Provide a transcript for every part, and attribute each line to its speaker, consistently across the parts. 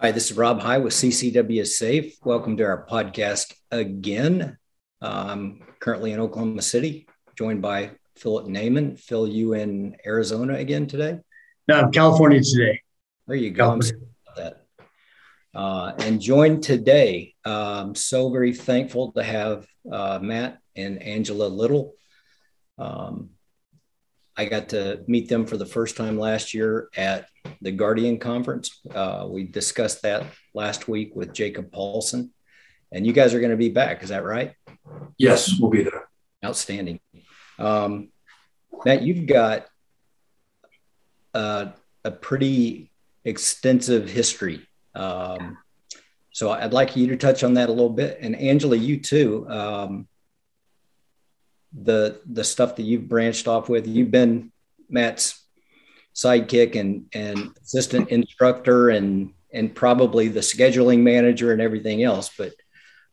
Speaker 1: Hi, this is Rob High with CCW Safe. Welcome to our podcast again. I'm currently in Oklahoma City, joined by Philip Naiman. Phil, you in Arizona again today?
Speaker 2: No, California today.
Speaker 1: There you go. that. Uh, and joined today, I'm um, so very thankful to have uh, Matt and Angela Little. Um, I got to meet them for the first time last year at the Guardian Conference. Uh, we discussed that last week with Jacob Paulsen. And you guys are going to be back. Is that right?
Speaker 3: Yes, we'll be there.
Speaker 1: Outstanding. Um, Matt, you've got uh, a pretty extensive history. Um, so I'd like you to touch on that a little bit. And Angela, you too. Um, the the stuff that you've branched off with. You've been Matt's sidekick and and assistant instructor and and probably the scheduling manager and everything else. But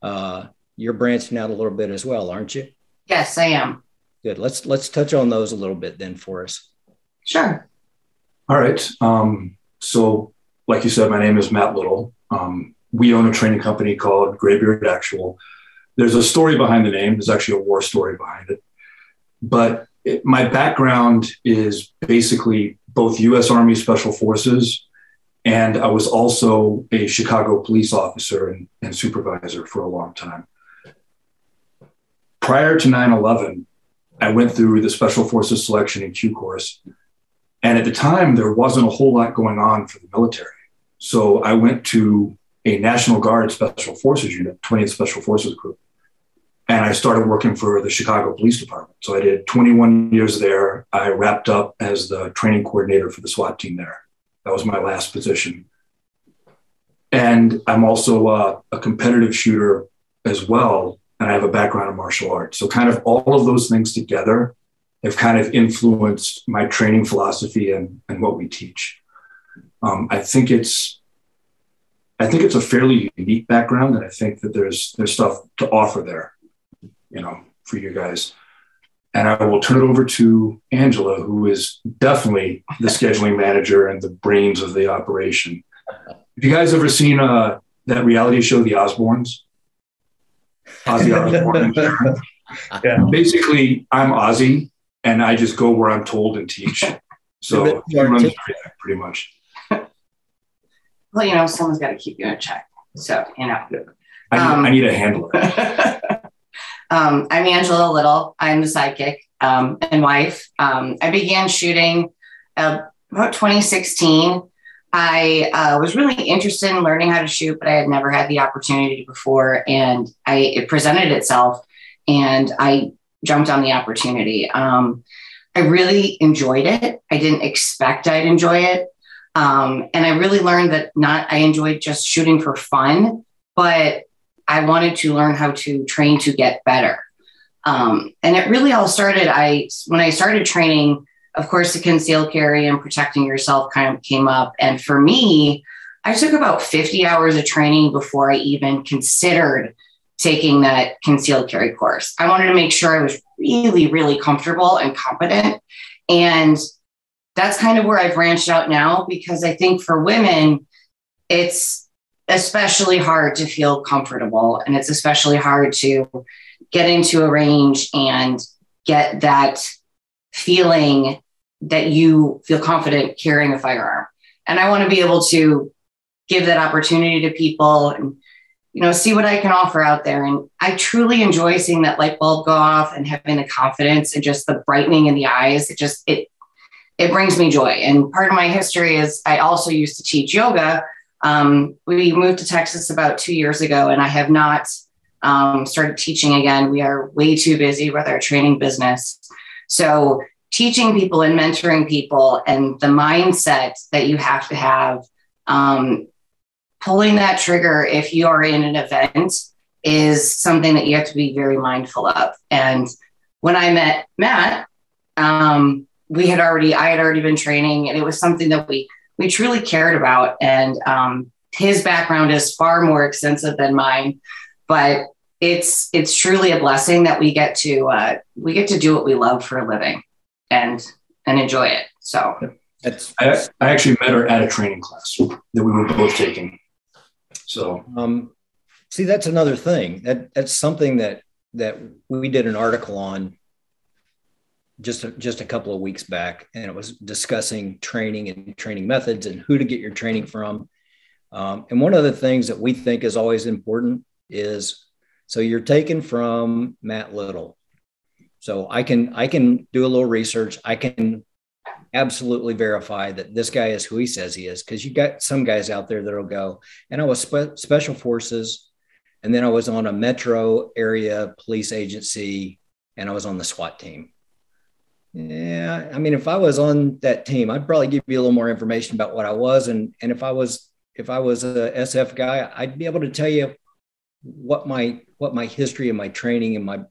Speaker 1: uh, you're branching out a little bit as well, aren't you?
Speaker 4: Yes, I am.
Speaker 1: Good. Let's let's touch on those a little bit then for us.
Speaker 4: Sure.
Speaker 3: All right. Um, so, like you said, my name is Matt Little. Um, we own a training company called Graybeard Actual there's a story behind the name. There's actually a war story behind it. But it, my background is basically both U.S. Army Special Forces, and I was also a Chicago police officer and, and supervisor for a long time. Prior to 9 11, I went through the Special Forces Selection and Q course. And at the time, there wasn't a whole lot going on for the military. So I went to a National Guard Special Forces unit, 20th Special Forces Group. And I started working for the Chicago Police Department. So I did 21 years there. I wrapped up as the training coordinator for the SWAT team there. That was my last position. And I'm also a competitive shooter as well. And I have a background in martial arts. So, kind of all of those things together have kind of influenced my training philosophy and, and what we teach. Um, I think it's I think it's a fairly unique background, and I think that there's there's stuff to offer there, you know, for you guys. And I will turn it over to Angela, who is definitely the scheduling manager and the brains of the operation. Have you guys ever seen uh, that reality show, The Osbournes? Ozzy Osbourne. yeah. Basically, I'm Ozzy, and I just go where I'm told and teach. So he runs pretty much
Speaker 4: well, you know, someone's got to keep you in check. So, you know,
Speaker 3: I need, um, I need a handler.
Speaker 4: um, I'm Angela Little. I'm the sidekick um, and wife. Um, I began shooting uh, about 2016. I uh, was really interested in learning how to shoot, but I had never had the opportunity before, and I it presented itself, and I jumped on the opportunity. Um, I really enjoyed it. I didn't expect I'd enjoy it. Um, and I really learned that not I enjoyed just shooting for fun, but I wanted to learn how to train to get better. Um, and it really all started. I when I started training, of course, the concealed carry and protecting yourself kind of came up. And for me, I took about 50 hours of training before I even considered taking that concealed carry course. I wanted to make sure I was really, really comfortable and competent. And that's kind of where I've branched out now because I think for women, it's especially hard to feel comfortable and it's especially hard to get into a range and get that feeling that you feel confident carrying a firearm. And I want to be able to give that opportunity to people and you know see what I can offer out there and I truly enjoy seeing that light bulb go off and having the confidence and just the brightening in the eyes it just it it brings me joy. And part of my history is I also used to teach yoga. Um, we moved to Texas about two years ago, and I have not um, started teaching again. We are way too busy with our training business. So, teaching people and mentoring people and the mindset that you have to have, um, pulling that trigger if you are in an event is something that you have to be very mindful of. And when I met Matt, um, we had already, I had already been training, and it was something that we we truly cared about. And um, his background is far more extensive than mine, but it's it's truly a blessing that we get to uh, we get to do what we love for a living and and enjoy it. So
Speaker 3: that's I, I actually met her at a training class that we were both taking. So,
Speaker 1: um, see, that's another thing. That that's something that that we did an article on just a, just a couple of weeks back, and it was discussing training and training methods and who to get your training from. Um, and one of the things that we think is always important is so you're taken from Matt Little. So I can I can do a little research. I can absolutely verify that this guy is who he says he is because you got some guys out there that'll go and I was spe- special forces and then I was on a metro area police agency and I was on the SWAT team. Yeah, I mean, if I was on that team, I'd probably give you a little more information about what I was, and and if I was if I was a SF guy, I'd be able to tell you what my what my history and my training and my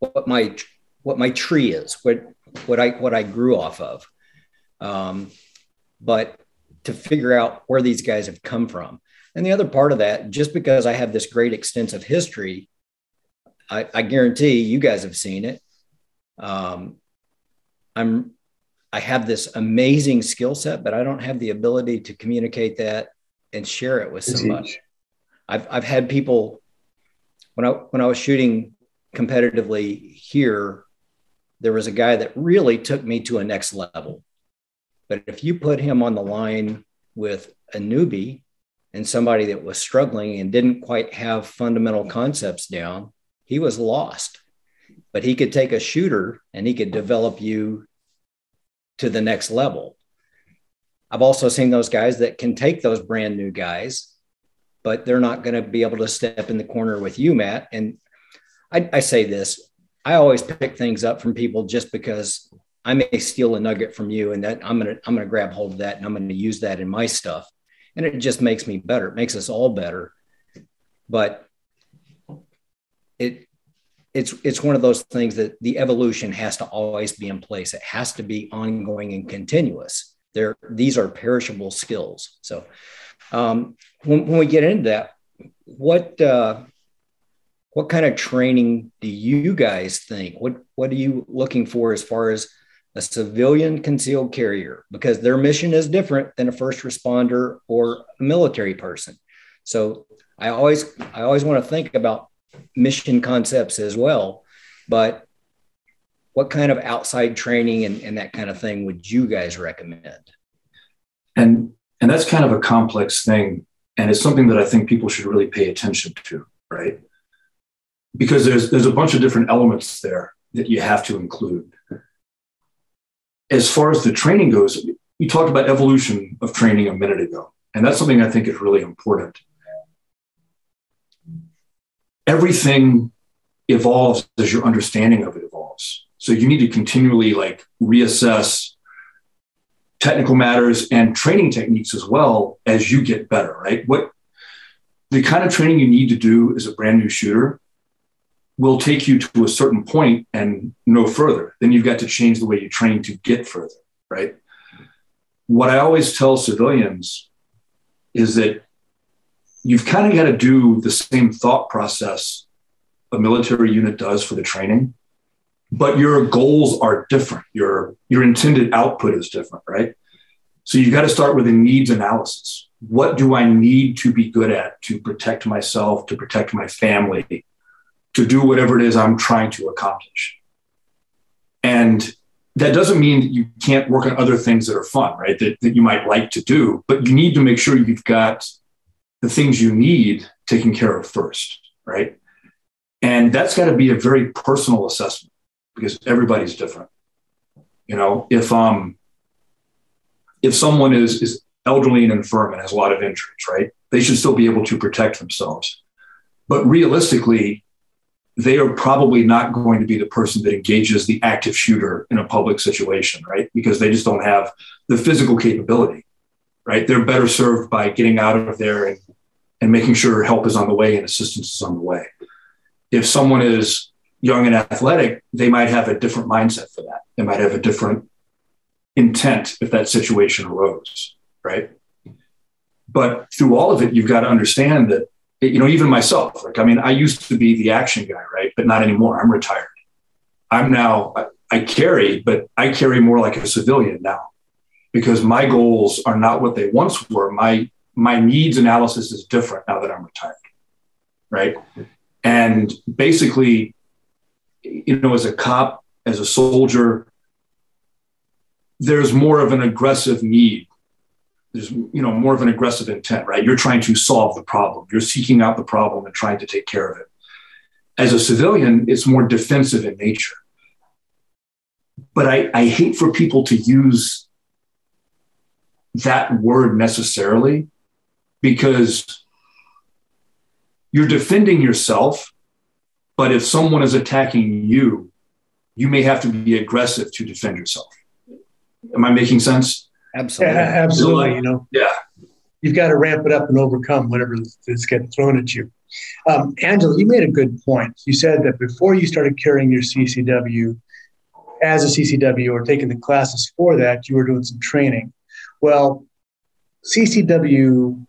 Speaker 1: what my what my tree is, what what I what I grew off of. Um, but to figure out where these guys have come from, and the other part of that, just because I have this great extensive history, I, I guarantee you guys have seen it. Um, I'm I have this amazing skill set, but I don't have the ability to communicate that and share it with somebody. I've I've had people when I when I was shooting competitively here, there was a guy that really took me to a next level. But if you put him on the line with a newbie and somebody that was struggling and didn't quite have fundamental concepts down, he was lost but he could take a shooter and he could develop you to the next level. I've also seen those guys that can take those brand new guys, but they're not going to be able to step in the corner with you, Matt. And I, I say this I always pick things up from people just because I may steal a nugget from you and that I'm going to, I'm going to grab hold of that and I'm going to use that in my stuff. And it just makes me better. It makes us all better. But it, it's it's one of those things that the evolution has to always be in place. It has to be ongoing and continuous. There, these are perishable skills. So, um, when, when we get into that, what uh, what kind of training do you guys think? What what are you looking for as far as a civilian concealed carrier? Because their mission is different than a first responder or a military person. So I always I always want to think about mission concepts as well. But what kind of outside training and, and that kind of thing would you guys recommend?
Speaker 3: And and that's kind of a complex thing. And it's something that I think people should really pay attention to, right? Because there's there's a bunch of different elements there that you have to include. As far as the training goes, you talked about evolution of training a minute ago. And that's something I think is really important everything evolves as your understanding of it evolves. So you need to continually like reassess technical matters and training techniques as well as you get better, right? What the kind of training you need to do as a brand new shooter will take you to a certain point and no further. Then you've got to change the way you train to get further, right? What I always tell civilians is that you've kind of got to do the same thought process a military unit does for the training, but your goals are different. Your your intended output is different, right? So you've got to start with a needs analysis. What do I need to be good at to protect myself, to protect my family, to do whatever it is I'm trying to accomplish? And that doesn't mean that you can't work on other things that are fun, right? That, that you might like to do, but you need to make sure you've got the things you need taken care of first, right? And that's got to be a very personal assessment because everybody's different. You know, if um if someone is is elderly and infirm and has a lot of injuries, right? They should still be able to protect themselves. But realistically, they are probably not going to be the person that engages the active shooter in a public situation, right? Because they just don't have the physical capability, right? They're better served by getting out of there and and making sure help is on the way and assistance is on the way. If someone is young and athletic, they might have a different mindset for that. They might have a different intent if that situation arose, right? But through all of it, you've got to understand that, you know, even myself, like, I mean, I used to be the action guy, right? But not anymore. I'm retired. I'm now, I, carry, but I carry more like a civilian now because my goals are not what they once were. My my needs analysis is different now that I'm retired. Right. And basically, you know, as a cop, as a soldier, there's more of an aggressive need. There's, you know, more of an aggressive intent, right? You're trying to solve the problem. You're seeking out the problem and trying to take care of it. As a civilian, it's more defensive in nature. But I, I hate for people to use that word necessarily because you're defending yourself. But if someone is attacking you, you may have to be aggressive to defend yourself. Am I making sense?
Speaker 1: Absolutely.
Speaker 2: Yeah, absolutely. You know,
Speaker 3: Yeah.
Speaker 2: you've got to ramp it up and overcome whatever is getting thrown at you. Um, Angela, you made a good point. You said that before you started carrying your CCW as a CCW or taking the classes for that, you were doing some training. Well, CCW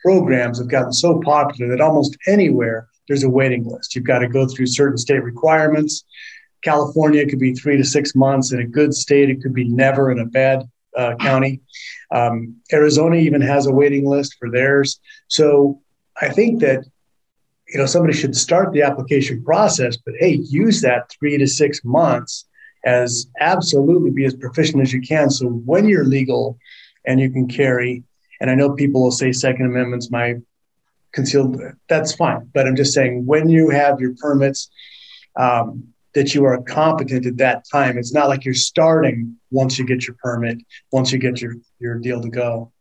Speaker 2: programs have gotten so popular that almost anywhere there's a waiting list. You've got to go through certain state requirements. California could be three to six months. In a good state, it could be never in a bad uh, county. Um, Arizona even has a waiting list for theirs. So I think that you know somebody should start the application process, but hey, use that three to six months as absolutely be as proficient as you can. So when you're legal and you can carry, and I know people will say Second Amendment's my concealed. That's fine, but I'm just saying when you have your permits. Um, that you are competent at that time. It's not like you're starting once you get your permit, once you get your, your deal to go.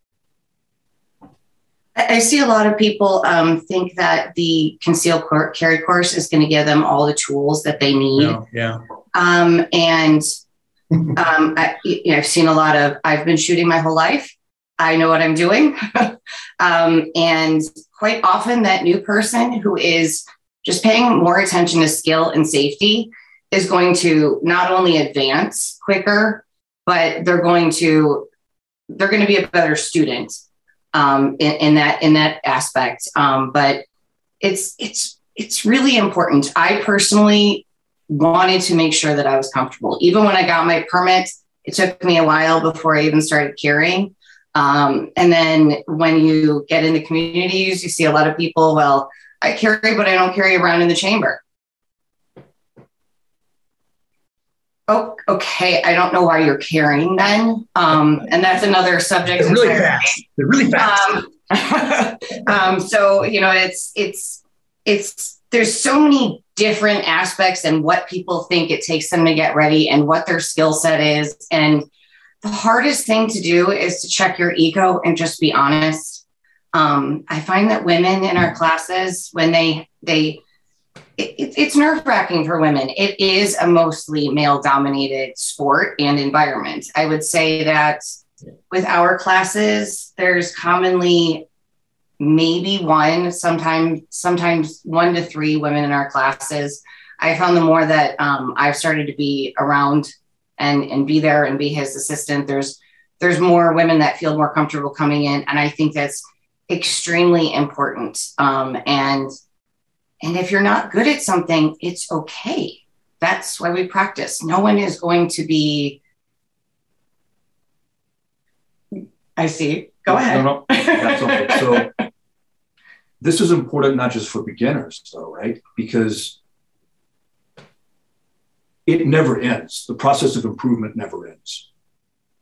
Speaker 4: I see a lot of people um, think that the concealed carry course is going to give them all the tools that they need.
Speaker 2: No, yeah.
Speaker 4: Um, and um, I, you know, I've seen a lot of, I've been shooting my whole life. I know what I'm doing. Um, and quite often, that new person who is just paying more attention to skill and safety is going to not only advance quicker, but they're going to they're going to be a better student um, in, in, that in that aspect. Um, but it's it's it's really important. I personally wanted to make sure that I was comfortable. Even when I got my permit, it took me a while before I even started carrying. Um, and then when you get into communities, you see a lot of people. Well, I carry, but I don't carry around in the chamber. Oh, okay. I don't know why you're carrying then. Um, and that's another subject.
Speaker 2: They're really fast. They're really fast.
Speaker 4: Um, um, so you know, it's it's it's there's so many different aspects and what people think it takes them to get ready and what their skill set is. And the hardest thing to do is to check your ego and just be honest. Um, I find that women in our classes, when they they it, it's nerve wracking for women. It is a mostly male dominated sport and environment. I would say that with our classes, there's commonly maybe one, sometimes sometimes one to three women in our classes. I found the more that um, I've started to be around and and be there and be his assistant, there's there's more women that feel more comfortable coming in, and I think that's extremely important. Um, and and if you're not good at something, it's okay. That's why we practice. No one is going to be. I see. Go ahead.
Speaker 3: No, no, that's okay. So this is important not just for beginners, though, right? Because it never ends. The process of improvement never ends,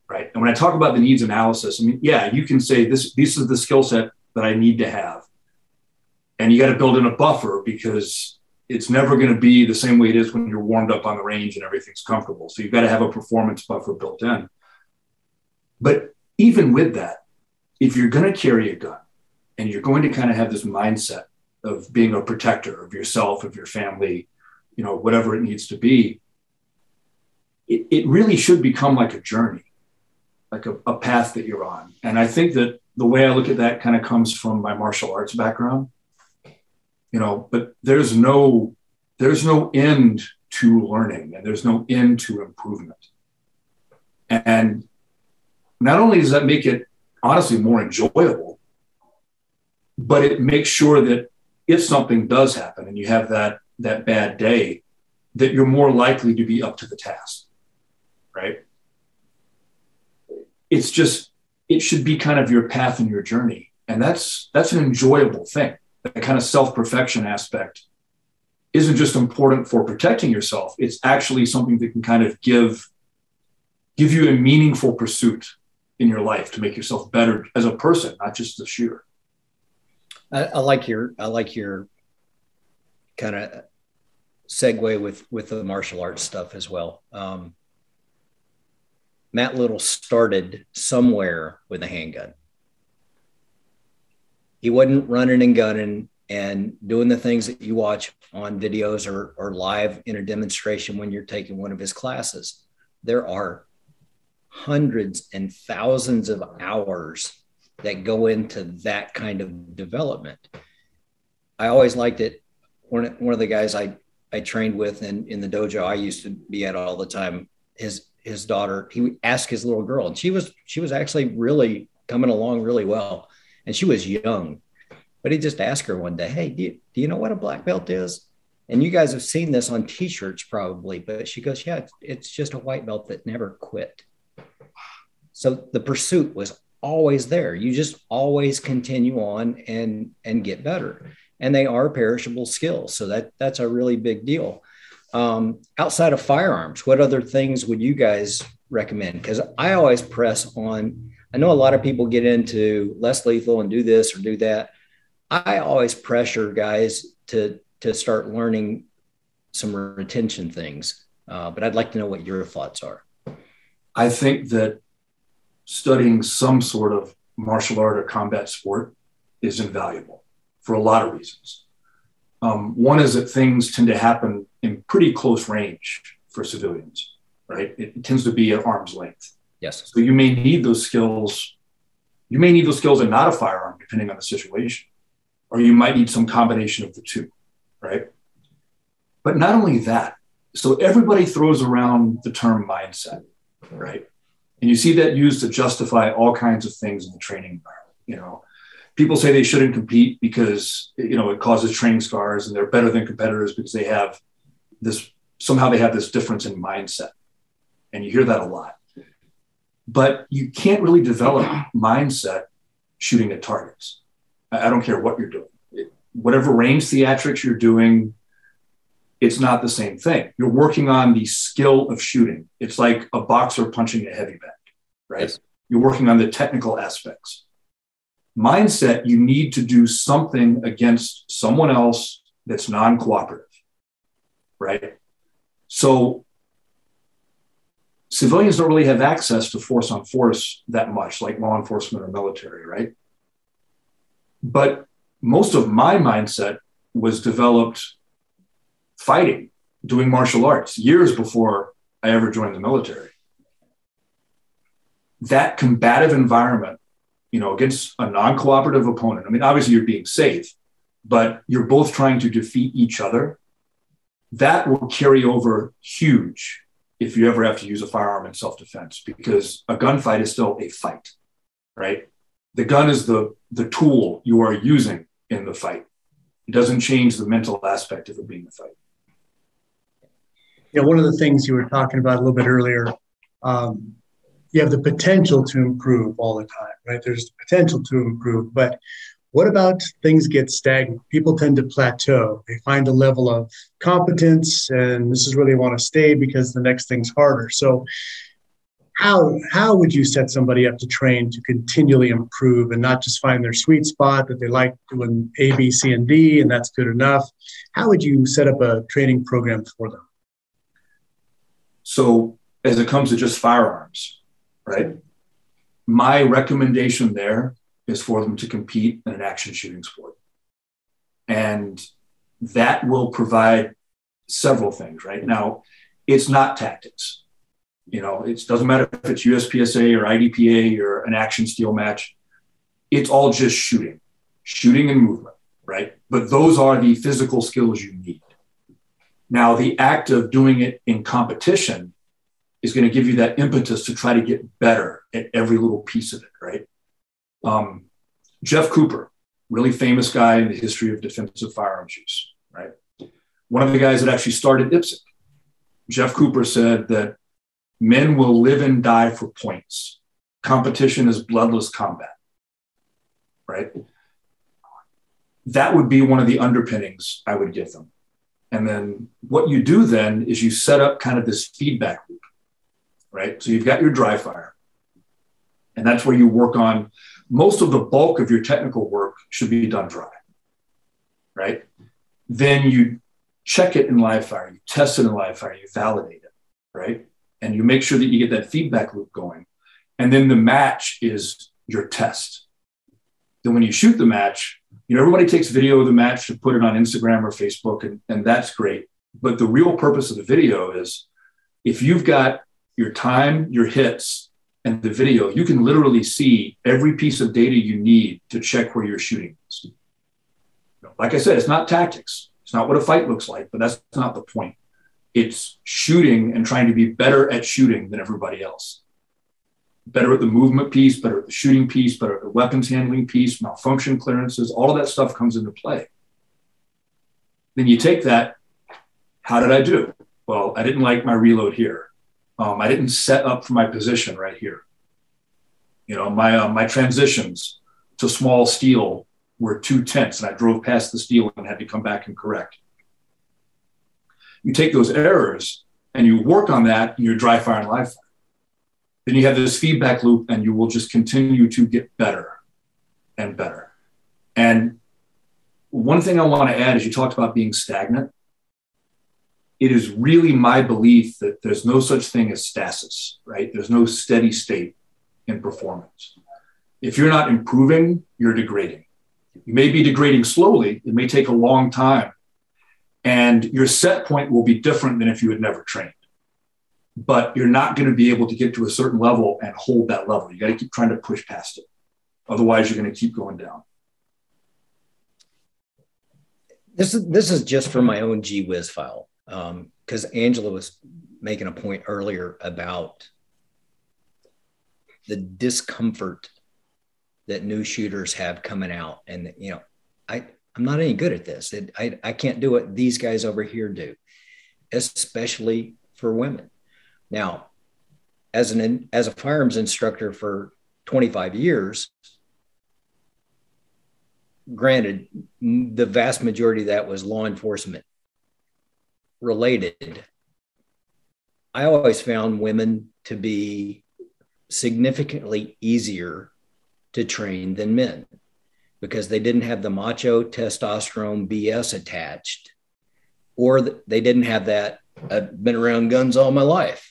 Speaker 3: right? And when I talk about the needs analysis, I mean, yeah, you can say this. This is the skill set that I need to have and you got to build in a buffer because it's never going to be the same way it is when you're warmed up on the range and everything's comfortable. So you've got to have a performance buffer built in. But even with that, if you're going to carry a gun and you're going to kind of have this mindset of being a protector of yourself, of your family, you know, whatever it needs to be, it, it really should become like a journey, like a, a path that you're on. And I think that the way I look at that kind of comes from my martial arts background you know but there's no there's no end to learning and there's no end to improvement and not only does that make it honestly more enjoyable but it makes sure that if something does happen and you have that that bad day that you're more likely to be up to the task right it's just it should be kind of your path and your journey And that's that's an enjoyable thing. That kind of self-perfection aspect isn't just important for protecting yourself. It's actually something that can kind of give give you a meaningful pursuit in your life to make yourself better as a person, not just a shooter.
Speaker 1: I, I like your I like your kind of segue with with the martial arts stuff as well. Um, Matt Little started somewhere with a handgun. He wasn't running and gunning and doing the things that you watch on videos or, or live in a demonstration when you're taking one of his classes. There are hundreds and thousands of hours that go into that kind of development. I always liked it. One, one of the guys I, I trained with in, in the dojo I used to be at all the time, his his daughter, he would ask his little girl, and she was she was actually really coming along really well. And she was young. But he just asked her one day, Hey, do you, do you know what a black belt is? And you guys have seen this on t-shirts probably, but she goes, Yeah, it's just a white belt that never quit. So the pursuit was always there. You just always continue on and and get better. And they are perishable skills. So that that's a really big deal. Um, outside of firearms, what other things would you guys recommend? Because I always press on. I know a lot of people get into less lethal and do this or do that. I always pressure guys to to start learning some retention things. Uh, but I'd like to know what your thoughts are.
Speaker 3: I think that studying some sort of martial art or combat sport is invaluable for a lot of reasons. Um, one is that things tend to happen in pretty close range for civilians, right? It, it tends to be at arm's length.
Speaker 1: Yes.
Speaker 3: So you may need those skills. You may need those skills and not a firearm, depending on the situation, or you might need some combination of the two, right? But not only that, so everybody throws around the term mindset, right? And you see that used to justify all kinds of things in the training environment. You know, people say they shouldn't compete because you know it causes training scars and they're better than competitors because they have this somehow they have this difference in mindset. And you hear that a lot. But you can't really develop mindset shooting at targets. I don't care what you're doing. Whatever range theatrics you're doing, it's not the same thing. You're working on the skill of shooting. It's like a boxer punching a heavy bag, right? Yes. You're working on the technical aspects. Mindset, you need to do something against someone else that's non cooperative, right? So civilians don't really have access to force on force that much, like law enforcement or military, right? But most of my mindset was developed fighting, doing martial arts years before I ever joined the military. That combative environment, you know, against a non cooperative opponent, I mean, obviously you're being safe, but you're both trying to defeat each other. That will carry over huge if you ever have to use a firearm in self defense because a gunfight is still a fight, right? The gun is the, the tool you are using in the fight. It doesn't change the mental aspect of it being a fight
Speaker 2: you know, one of the things you were talking about a little bit earlier, um, you have the potential to improve all the time, right? There's the potential to improve, but what about things get stagnant? People tend to plateau. They find a level of competence, and this is where they want to stay because the next thing's harder. So, how how would you set somebody up to train to continually improve and not just find their sweet spot that they like doing A, B, C, and D, and that's good enough? How would you set up a training program for them?
Speaker 3: So, as it comes to just firearms, right? My recommendation there is for them to compete in an action shooting sport. And that will provide several things, right? Now, it's not tactics. You know, it doesn't matter if it's USPSA or IDPA or an action steel match. It's all just shooting, shooting and movement, right? But those are the physical skills you need. Now, the act of doing it in competition is going to give you that impetus to try to get better at every little piece of it, right? Um, Jeff Cooper, really famous guy in the history of defensive firearms use, right? One of the guys that actually started IPSC. Jeff Cooper said that men will live and die for points. Competition is bloodless combat, right? That would be one of the underpinnings I would give them. And then what you do then is you set up kind of this feedback loop, right? So you've got your dry fire, and that's where you work on most of the bulk of your technical work should be done dry, right? Then you check it in live fire, you test it in live fire, you validate it, right? And you make sure that you get that feedback loop going. And then the match is your test. Then when you shoot the match, you know, everybody takes video of the match to put it on Instagram or Facebook, and, and that's great. But the real purpose of the video is if you've got your time, your hits, and the video, you can literally see every piece of data you need to check where you're shooting. Like I said, it's not tactics. It's not what a fight looks like, but that's not the point. It's shooting and trying to be better at shooting than everybody else better at the movement piece, better at the shooting piece, better at the weapons handling piece, malfunction clearances, all of that stuff comes into play. Then you take that, how did I do? Well, I didn't like my reload here. Um, I didn't set up for my position right here. You know, my uh, my transitions to small steel were too tense, and I drove past the steel and had to come back and correct. You take those errors and you work on that in your dry fire and live fire then you have this feedback loop and you will just continue to get better and better. And one thing I want to add is you talked about being stagnant. It is really my belief that there's no such thing as stasis, right? There's no steady state in performance. If you're not improving, you're degrading. You may be degrading slowly, it may take a long time, and your set point will be different than if you had never trained but you're not going to be able to get to a certain level and hold that level. You got to keep trying to push past it. Otherwise, you're going to keep going down.
Speaker 1: This is this is just for my own G whiz file because um, Angela was making a point earlier about the discomfort that new shooters have coming out, and you know, I I'm not any good at this. It, I I can't do what these guys over here do, especially for women. Now, as an as a firearms instructor for 25 years, granted, the vast majority of that was law enforcement related. I always found women to be significantly easier to train than men because they didn't have the macho testosterone BS attached, or they didn't have that. I've been around guns all my life.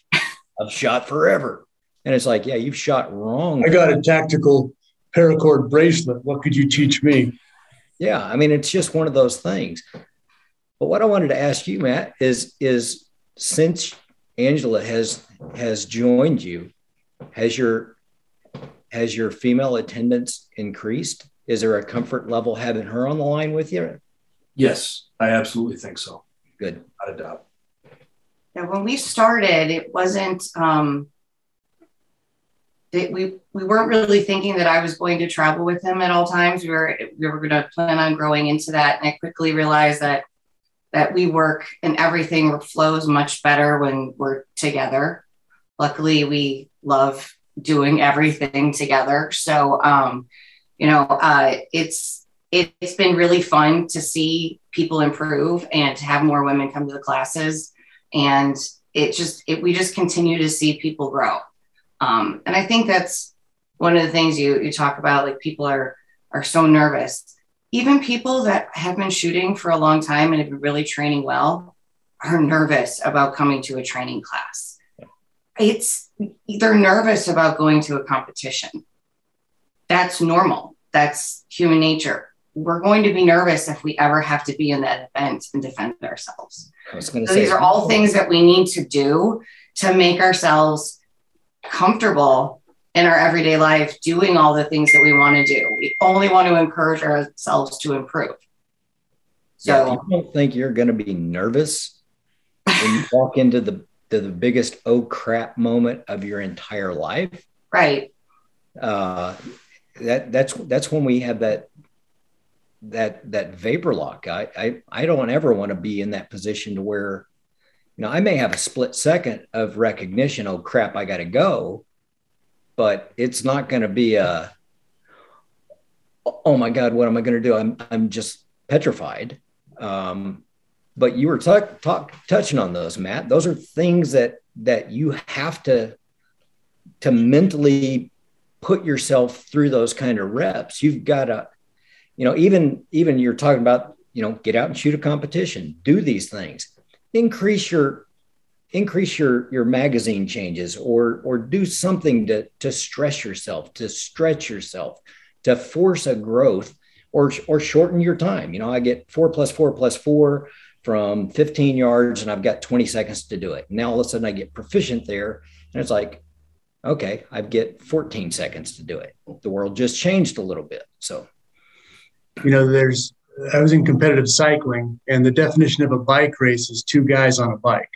Speaker 1: I've shot forever. And it's like, yeah, you've shot wrong.
Speaker 2: I got a tactical paracord bracelet. What could you teach me?
Speaker 1: Yeah, I mean, it's just one of those things. But what I wanted to ask you, Matt, is is since Angela has has joined you, has your has your female attendance increased? Is there a comfort level having her on the line with you?
Speaker 3: Yes, I absolutely think so.
Speaker 1: Good.
Speaker 3: Not a doubt.
Speaker 4: Yeah, when we started, it wasn't. Um, it, we we weren't really thinking that I was going to travel with him at all times. We were we were going to plan on growing into that, and I quickly realized that that we work and everything flows much better when we're together. Luckily, we love doing everything together. So, um, you know, uh, it's it's been really fun to see people improve and to have more women come to the classes and it just it, we just continue to see people grow. Um, and i think that's one of the things you you talk about like people are are so nervous. Even people that have been shooting for a long time and have been really training well are nervous about coming to a training class. It's they're nervous about going to a competition. That's normal. That's human nature we're going to be nervous if we ever have to be in that event and defend ourselves. So say, these are all things that we need to do to make ourselves comfortable in our everyday life doing all the things that we want to do. We only want to encourage ourselves to improve.
Speaker 1: So yeah, you don't think you're going to be nervous when you walk into the to the biggest oh crap moment of your entire life.
Speaker 4: Right.
Speaker 1: Uh, that that's that's when we have that that that vapor lock. I, I I don't ever want to be in that position to where, you know, I may have a split second of recognition. Oh crap, I got to go, but it's not going to be a. oh my God, what am I going to do? I'm, I'm just petrified. Um, but you were talk, talk, touching on those, Matt. Those are things that that you have to to mentally put yourself through those kind of reps. You've got to, you know, even even you're talking about, you know, get out and shoot a competition, do these things, increase your increase your your magazine changes or or do something to to stress yourself, to stretch yourself, to force a growth or or shorten your time. You know, I get four plus four plus four from 15 yards and I've got 20 seconds to do it. Now all of a sudden I get proficient there and it's like, okay, I get 14 seconds to do it. The world just changed a little bit. So,
Speaker 2: you know, there's, I was in competitive cycling and the definition of a bike race is two guys on a bike.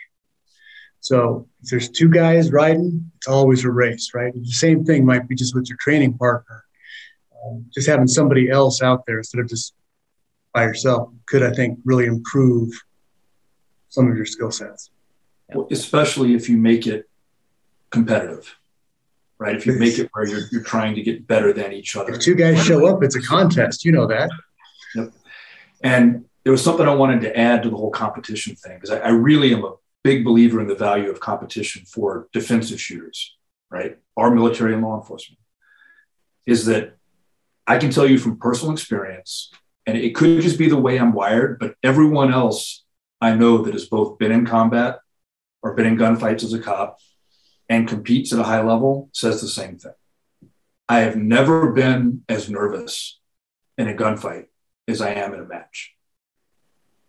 Speaker 2: So if there's two guys riding, it's always a race, right? The same thing might be just with your training partner. Um, just having somebody else out there instead of just by yourself could, I think, really improve some of your skill sets.
Speaker 3: Well, especially if you make it competitive, right? If you make it where you're, you're trying to get better than each other.
Speaker 2: If two guys show up, it's a contest. You know that.
Speaker 3: Yep. And there was something I wanted to add to the whole competition thing because I, I really am a big believer in the value of competition for defensive shooters, right? Our military and law enforcement is that I can tell you from personal experience and it could just be the way I'm wired, but everyone else I know that has both been in combat or been in gunfights as a cop and competes at a high level says the same thing. I have never been as nervous in a gunfight as I am in a match.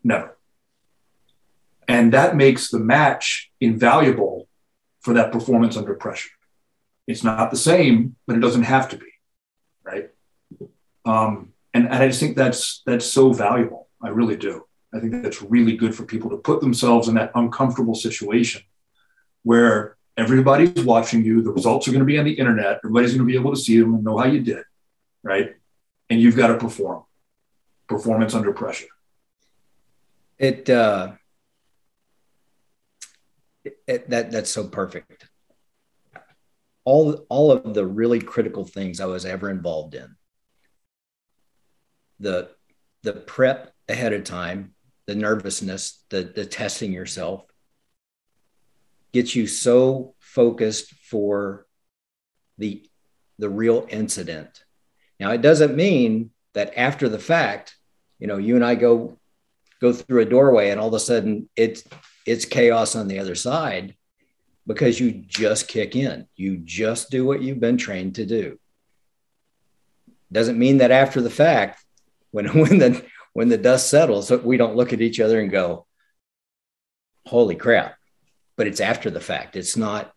Speaker 3: Never. And that makes the match invaluable for that performance under pressure. It's not the same, but it doesn't have to be, right? Um, and, and I just think that's that's so valuable. I really do. I think that's really good for people to put themselves in that uncomfortable situation where everybody's watching you. The results are going to be on the internet. Everybody's going to be able to see them and know how you did, right? And you've got to perform. Performance under pressure.
Speaker 1: It, uh, it that that's so perfect. All all of the really critical things I was ever involved in the the prep ahead of time, the nervousness, the the testing yourself gets you so focused for the the real incident. Now it doesn't mean that after the fact, you know, you and I go go through a doorway and all of a sudden it's it's chaos on the other side because you just kick in. You just do what you've been trained to do. Doesn't mean that after the fact when when the when the dust settles, we don't look at each other and go, "Holy crap!" But it's after the fact. It's not.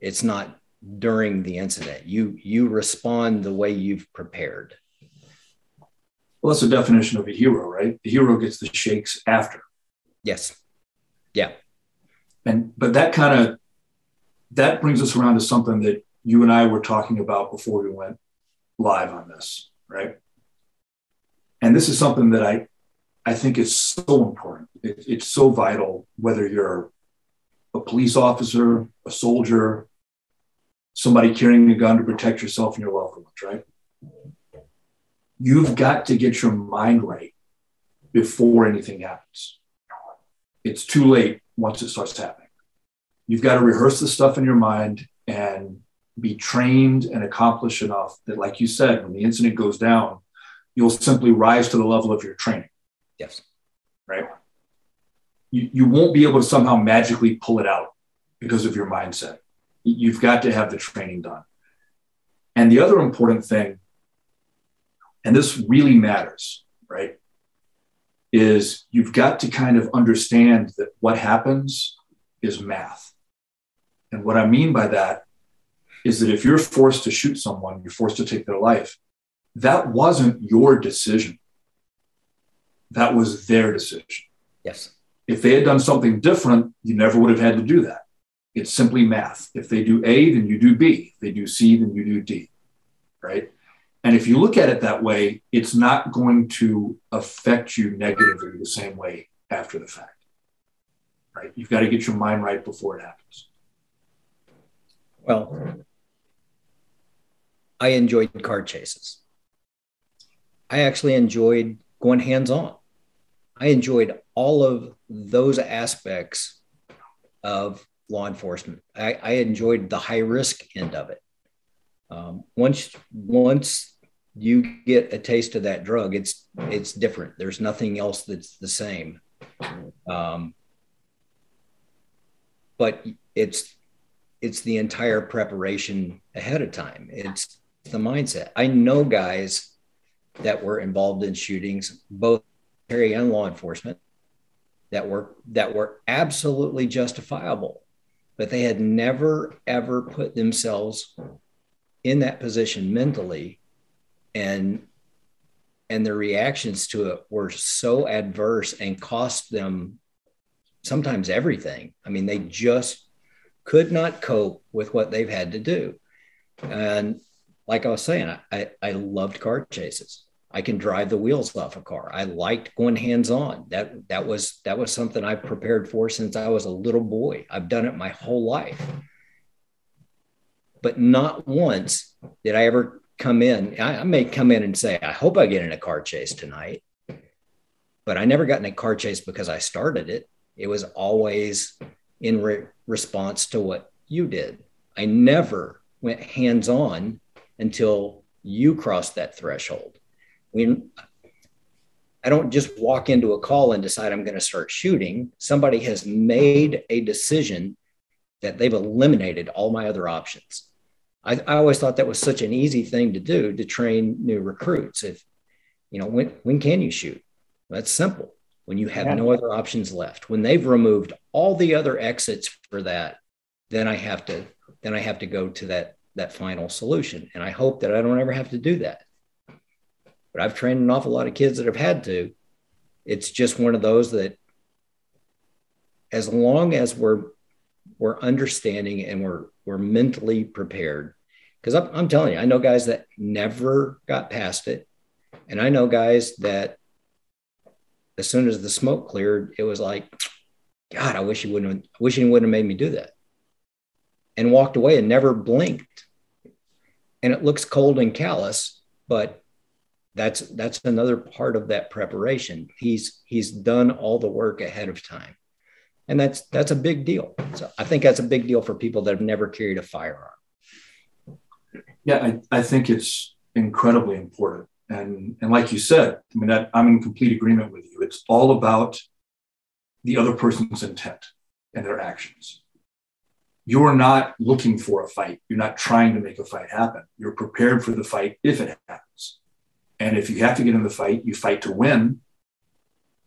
Speaker 1: It's not during the incident. You you respond the way you've prepared.
Speaker 3: Well, that's the definition of a hero, right? The hero gets the shakes after.
Speaker 1: Yes. Yeah.
Speaker 3: And but that kind of that brings us around to something that you and I were talking about before we went live on this, right? and this is something that I, I think is so important. It, it's so vital, whether you're a police officer, a soldier, somebody carrying a gun to protect yourself and your loved ones, right? You've got to get your mind right before anything happens. It's too late once it starts happening. You've got to rehearse the stuff in your mind and be trained and accomplished enough that, like you said, when the incident goes down, you'll simply rise to the level of your training.
Speaker 1: Yes.
Speaker 3: Right. You, you won't be able to somehow magically pull it out because of your mindset. You've got to have the training done. And the other important thing, and this really matters, right, is you've got to kind of understand that what happens is math. And what I mean by that is that if you're forced to shoot someone, you're forced to take their life, that wasn't your decision. That was their decision.
Speaker 1: Yes.
Speaker 3: If they had done something different, you never would have had to do that. It's simply math. If they do A, then you do B. If they do C, then you do D. Right. And if you look at it that way, it's not going to affect you negatively the same way after the fact. Right. You've got to get your mind right before it happens.
Speaker 1: Well, I enjoyed car chases I actually enjoyed going hands on. I enjoyed all of those aspects of law enforcement. I, I enjoyed the high risk end of it. Um, once once you get a taste of that drug, it's it's different. There's nothing else that's the same. Um, but it's it's the entire preparation ahead of time. It's the mindset. I know guys that were involved in shootings, both military and law enforcement, that were that were absolutely justifiable, but they had never ever put themselves in that position mentally and and their reactions to it were so adverse and cost them sometimes everything. I mean, they just could not cope with what they've had to do. And like I was saying, I, I loved car chases. I can drive the wheels off a car. I liked going hands on. That that was that was something I prepared for since I was a little boy. I've done it my whole life. But not once did I ever come in. I, I may come in and say, I hope I get in a car chase tonight. But I never got in a car chase because I started it. It was always in re- response to what you did. I never went hands on until you crossed that threshold. When I don't just walk into a call and decide I'm going to start shooting. Somebody has made a decision that they've eliminated all my other options. I, I, always thought that was such an easy thing to do to train new recruits. If you know when when can you shoot? That's simple. When you have yeah. no other options left. When they've removed all the other exits for that, then I have to then I have to go to that that final solution. And I hope that I don't ever have to do that. But I've trained an awful lot of kids that have had to. It's just one of those that as long as we're we're understanding and we're we're mentally prepared. Because I'm, I'm telling you, I know guys that never got past it. And I know guys that as soon as the smoke cleared, it was like, God, I wish he wouldn't have, I wish he wouldn't have made me do that. And walked away and never blinked. And it looks cold and callous, but that's that's another part of that preparation. He's he's done all the work ahead of time and that's that's a big deal. So I think that's a big deal for people that have never carried a firearm.
Speaker 3: Yeah, I, I think it's incredibly important. And and like you said, I mean that I'm in complete agreement with you. It's all about the other person's intent and their actions. You're not looking for a fight. You're not trying to make a fight happen. You're prepared for the fight if it happens. And if you have to get in the fight, you fight to win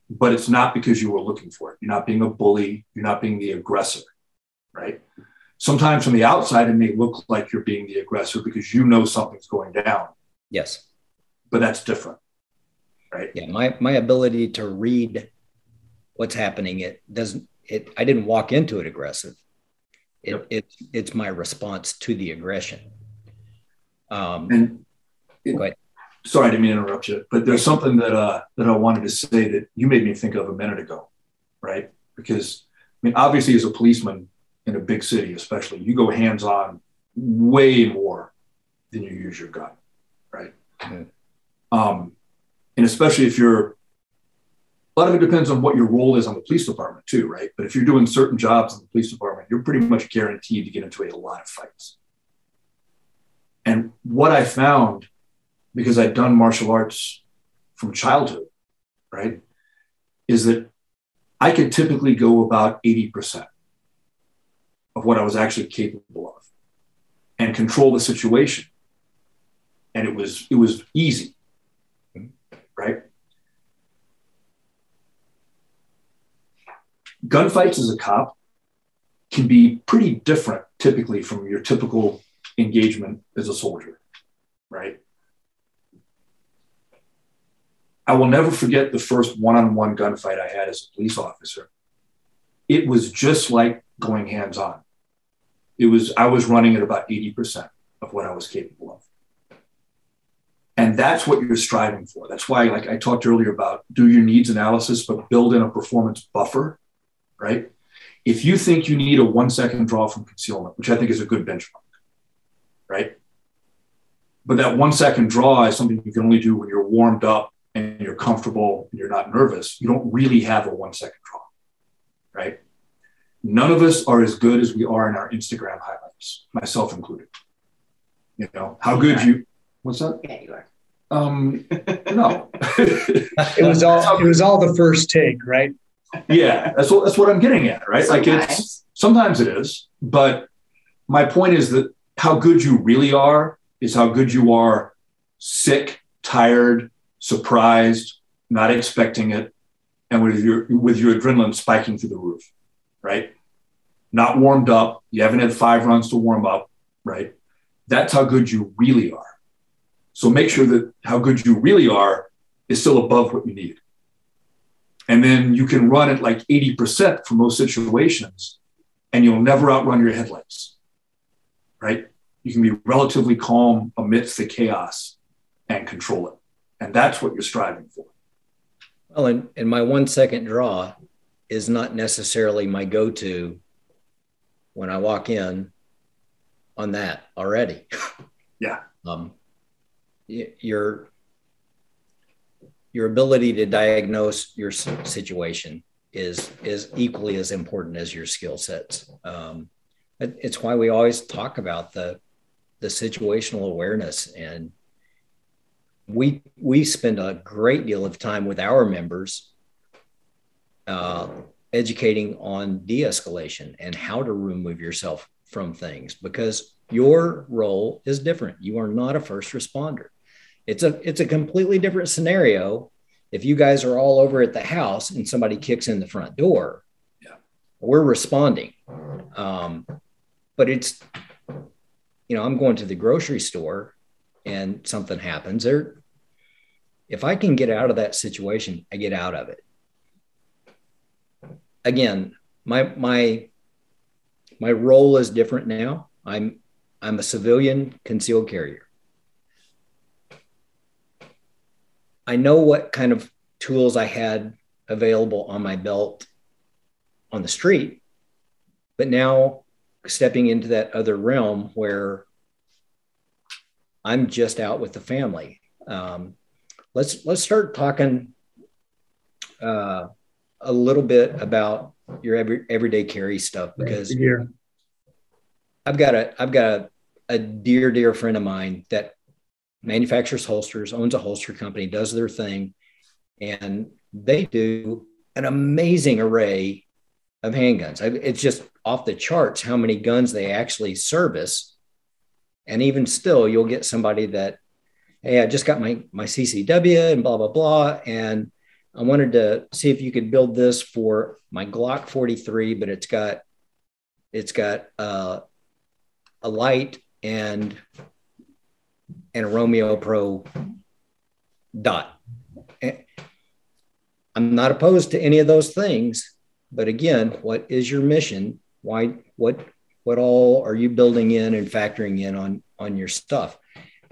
Speaker 3: but it's not because you were looking for it. You're not being a bully. You're not being the aggressor, right? Sometimes from the outside, it may look like you're being the aggressor because you know something's going down.
Speaker 1: Yes.
Speaker 3: But that's different, right?
Speaker 1: Yeah. My, my ability to read what's happening, it doesn't, it, I didn't walk into it aggressive. It, yep. it, it's my response to the aggression.
Speaker 3: Um, and it, sorry, I didn't mean to interrupt you, but there's something that uh, that I wanted to say that you made me think of a minute ago, right? Because I mean, obviously, as a policeman in a big city, especially, you go hands on way more than you use your gun, right? Mm-hmm. Um, and especially if you're a lot of it depends on what your role is on the police department too, right? But if you're doing certain jobs in the police department, you're pretty much guaranteed to get into a lot of fights. And what I found because I'd done martial arts from childhood, right? Is that I could typically go about 80% of what I was actually capable of and control the situation. And it was it was easy. Right? Gunfights as a cop can be pretty different typically from your typical engagement as a soldier, right? I will never forget the first one on one gunfight I had as a police officer. It was just like going hands on. It was, I was running at about 80% of what I was capable of. And that's what you're striving for. That's why, like I talked earlier about, do your needs analysis, but build in a performance buffer, right? If you think you need a one second draw from concealment, which I think is a good benchmark, right? but that one second draw is something you can only do when you're warmed up and you're comfortable and you're not nervous. You don't really have a one second draw, right? None of us are as good as we are in our Instagram highlights, myself included. You know, how good you, what's that?
Speaker 4: Yeah, you are.
Speaker 3: Um, no.
Speaker 2: It was all it was all the first take, right?
Speaker 3: yeah, that's what that's what I'm getting at, right? Like it's sometimes it is, but my point is that how good you really are is how good you are sick, tired, surprised, not expecting it, and with your with your adrenaline spiking through the roof, right? Not warmed up. You haven't had five runs to warm up, right? That's how good you really are. So make sure that how good you really are is still above what you need. And then you can run at like 80% for most situations, and you'll never outrun your headlights, right? You can be relatively calm amidst the chaos and control it. And that's what you're striving for.
Speaker 1: Well, and, and my one second draw is not necessarily my go to when I walk in on that already.
Speaker 3: Yeah.
Speaker 1: Um, your your ability to diagnose your situation is is equally as important as your skill sets. Um, it's why we always talk about the the situational awareness and we we spend a great deal of time with our members uh, educating on de-escalation and how to remove yourself from things because your role is different. You are not a first responder. It's a it's a completely different scenario if you guys are all over at the house and somebody kicks in the front door.
Speaker 3: Yeah.
Speaker 1: We're responding. Um, but it's you know i'm going to the grocery store and something happens. There if i can get out of that situation i get out of it. Again my my my role is different now. I'm i'm a civilian concealed carrier. I know what kind of tools I had available on my belt on the street, but now stepping into that other realm where I'm just out with the family. Um, let's let's start talking uh, a little bit about your every, everyday carry stuff because I've got a I've got a, a dear dear friend of mine that manufactures holsters, owns a holster company, does their thing, and they do an amazing array of handguns. It's just off the charts how many guns they actually service. And even still, you'll get somebody that, hey, I just got my my CCW and blah blah blah, and I wanted to see if you could build this for my Glock 43, but it's got it's got uh, a light and and a Romeo Pro dot. I'm not opposed to any of those things, but again, what is your mission? Why what what all are you building in and factoring in on on your stuff?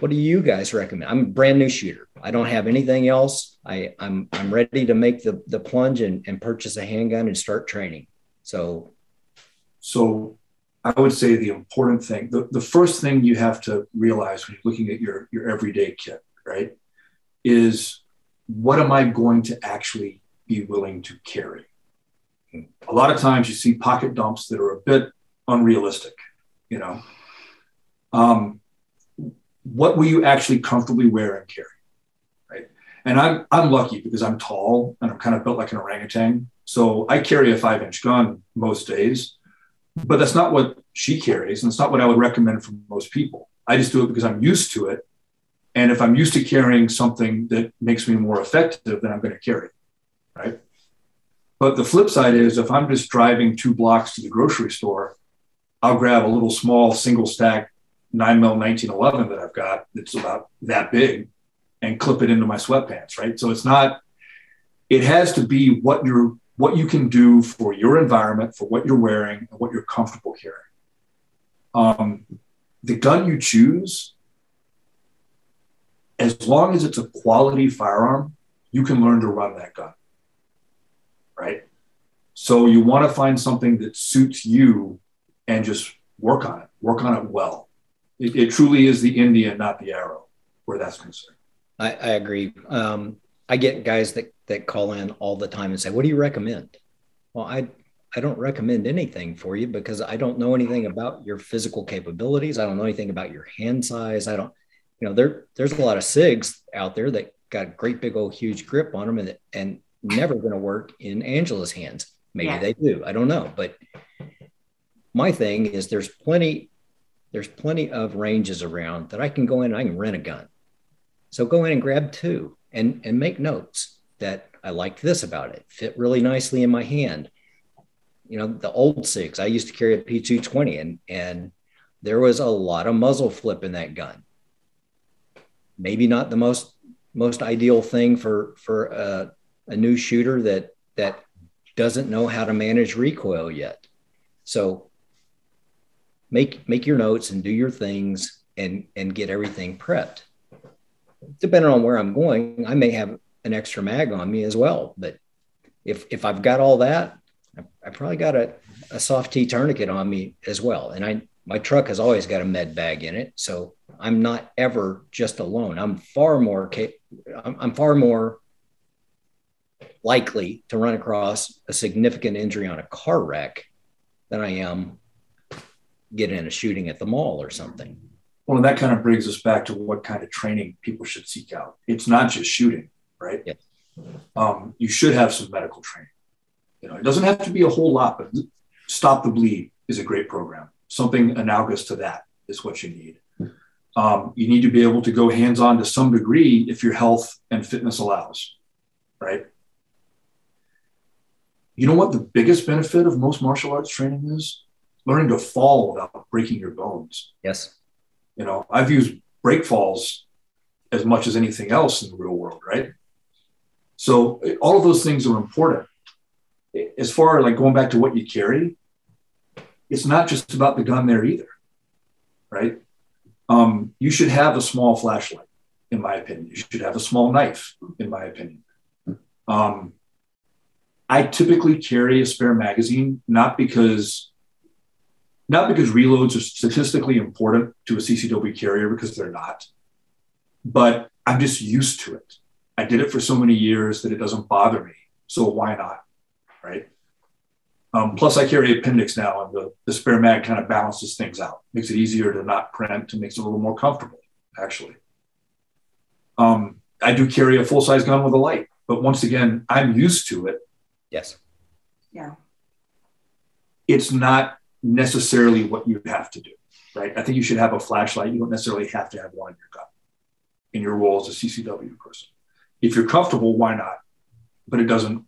Speaker 1: What do you guys recommend? I'm a brand new shooter. I don't have anything else. I, I'm I'm ready to make the the plunge and, and purchase a handgun and start training. So
Speaker 3: so I would say the important thing, the, the first thing you have to realize when you're looking at your, your everyday kit, right, is what am I going to actually be willing to carry? A lot of times you see pocket dumps that are a bit unrealistic, you know. Um, what will you actually comfortably wear and carry? Right. And I'm I'm lucky because I'm tall and I'm kind of built like an orangutan. So I carry a five inch gun most days but that's not what she carries and it's not what i would recommend for most people i just do it because i'm used to it and if i'm used to carrying something that makes me more effective then i'm going to carry it right but the flip side is if i'm just driving two blocks to the grocery store i'll grab a little small single stack 9 mil 1911 that i've got that's about that big and clip it into my sweatpants right so it's not it has to be what you're what you can do for your environment, for what you're wearing, and what you're comfortable carrying. Um, the gun you choose, as long as it's a quality firearm, you can learn to run that gun. Right? So you want to find something that suits you and just work on it, work on it well. It, it truly is the Indian, not the arrow, where that's concerned.
Speaker 1: I, I agree. Um, I get guys that that call in all the time and say, "What do you recommend?" Well, I I don't recommend anything for you because I don't know anything about your physical capabilities. I don't know anything about your hand size. I don't, you know, there there's a lot of SIGs out there that got a great big old huge grip on them and and never going to work in Angela's hands. Maybe yeah. they do. I don't know, but my thing is there's plenty there's plenty of ranges around that I can go in and I can rent a gun. So go in and grab two and and make notes that I liked this about it. Fit really nicely in my hand. You know, the old SIGs, I used to carry a P220 and and there was a lot of muzzle flip in that gun. Maybe not the most most ideal thing for for a, a new shooter that that doesn't know how to manage recoil yet. So make make your notes and do your things and and get everything prepped. Depending on where I'm going, I may have an extra mag on me as well. But if if I've got all that, I, I probably got a, a SOF-T tourniquet on me as well. And I my truck has always got a med bag in it, so I'm not ever just alone. I'm far more I'm, I'm far more likely to run across a significant injury on a car wreck than I am get in a shooting at the mall or something.
Speaker 3: Well, and that kind of brings us back to what kind of training people should seek out. It's not just shooting, right?
Speaker 1: Yeah.
Speaker 3: Um, you should have some medical training. You know, it doesn't have to be a whole lot, but Stop the Bleed is a great program. Something analogous to that is what you need. Um, you need to be able to go hands on to some degree if your health and fitness allows, right? You know what the biggest benefit of most martial arts training is? Learning to fall without breaking your bones.
Speaker 1: Yes.
Speaker 3: You know, I've used break falls as much as anything else in the real world, right? So all of those things are important. As far as like going back to what you carry, it's not just about the gun there either, right? Um, you should have a small flashlight, in my opinion. You should have a small knife, in my opinion. Um, I typically carry a spare magazine, not because not because reloads are statistically important to a CCW carrier because they're not, but I'm just used to it. I did it for so many years that it doesn't bother me. So why not? Right. Um, plus, I carry appendix now, and the, the spare mag kind of balances things out, makes it easier to not print, and makes it a little more comfortable, actually. Um, I do carry a full size gun with a light, but once again, I'm used to it.
Speaker 1: Yes.
Speaker 4: Yeah.
Speaker 3: It's not necessarily what you have to do, right? I think you should have a flashlight. You don't necessarily have to have one in your gun in your role as a CCW person. If you're comfortable, why not? But it doesn't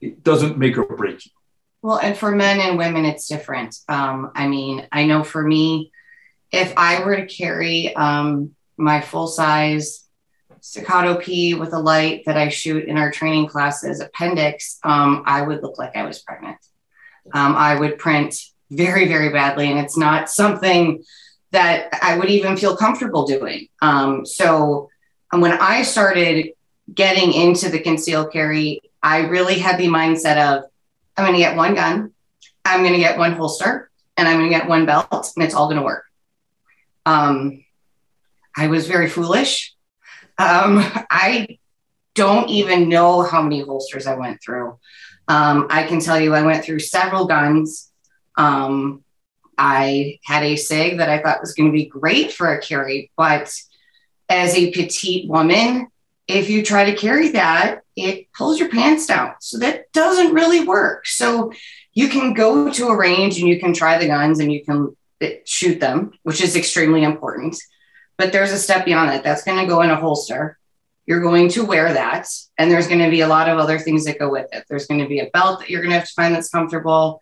Speaker 3: it doesn't make or break you.
Speaker 4: Well, and for men and women, it's different. Um, I mean, I know for me, if I were to carry um, my full size staccato P with a light that I shoot in our training classes appendix, um, I would look like I was pregnant. Um, I would print very, very badly. And it's not something that I would even feel comfortable doing. Um, so when I started getting into the concealed carry, I really had the mindset of I'm going to get one gun, I'm going to get one holster, and I'm going to get one belt, and it's all going to work. Um, I was very foolish. Um, I don't even know how many holsters I went through. Um, I can tell you I went through several guns. Um, I had a SIG that I thought was going to be great for a carry, but as a petite woman, if you try to carry that, it pulls your pants down. So that doesn't really work. So you can go to a range and you can try the guns and you can eh, shoot them, which is extremely important. But there's a step beyond that. That's going to go in a holster. You're going to wear that. And there's going to be a lot of other things that go with it. There's going to be a belt that you're going to have to find that's comfortable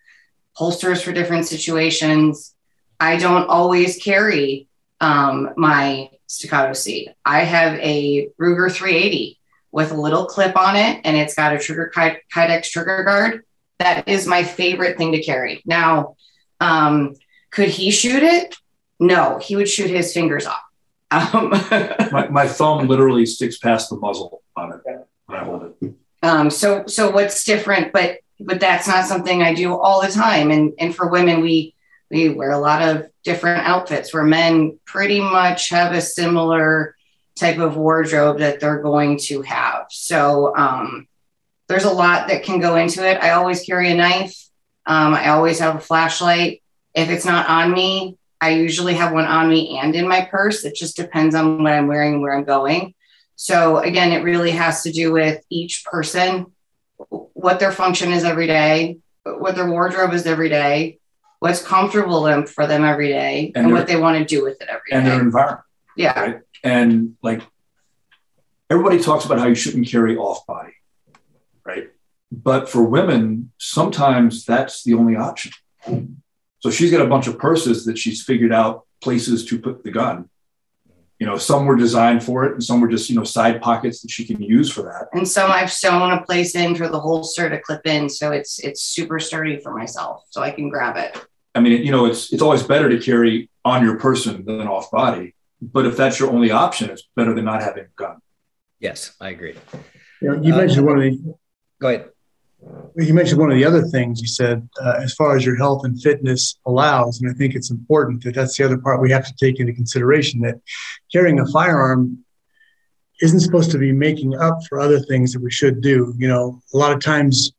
Speaker 4: holsters for different situations. I don't always carry um, my staccato C. I have a Ruger 380 with a little clip on it, and it's got a trigger Kydex trigger guard. That is my favorite thing to carry. Now, um, could he shoot it? No, he would shoot his fingers off. Um,
Speaker 3: my, my thumb literally sticks past the muzzle on it when I hold it.
Speaker 4: Um, so, so what's different? But but that's not something I do all the time. And and for women, we we wear a lot of different outfits where men pretty much have a similar type of wardrobe that they're going to have. So um, there's a lot that can go into it. I always carry a knife. Um, I always have a flashlight. If it's not on me, I usually have one on me and in my purse. It just depends on what I'm wearing where I'm going. So again, it really has to do with each person, what their function is every day, what their wardrobe is every day, what's comfortable them for them every day, and, and what they want to do with it every
Speaker 3: and
Speaker 4: day.
Speaker 3: their environment.
Speaker 4: Yeah. Right?
Speaker 3: And like everybody talks about how you shouldn't carry off body, right? But for women, sometimes that's the only option. So she's got a bunch of purses that she's figured out places to put the gun. You know, some were designed for it, and some were just you know side pockets that she can use for that.
Speaker 4: And some I've sewn a place in for the holster to clip in, so it's it's super sturdy for myself, so I can grab it.
Speaker 3: I mean, you know, it's it's always better to carry on your person than off body. But if that's your only option, it's better than not having a gun.
Speaker 1: Yes, I agree.
Speaker 2: You, know, you mentioned uh, one of the.
Speaker 1: Go ahead.
Speaker 2: You mentioned one of the other things you said, uh, as far as your health and fitness allows, and I think it's important that that's the other part we have to take into consideration that carrying a firearm isn't supposed to be making up for other things that we should do. You know, a lot of times,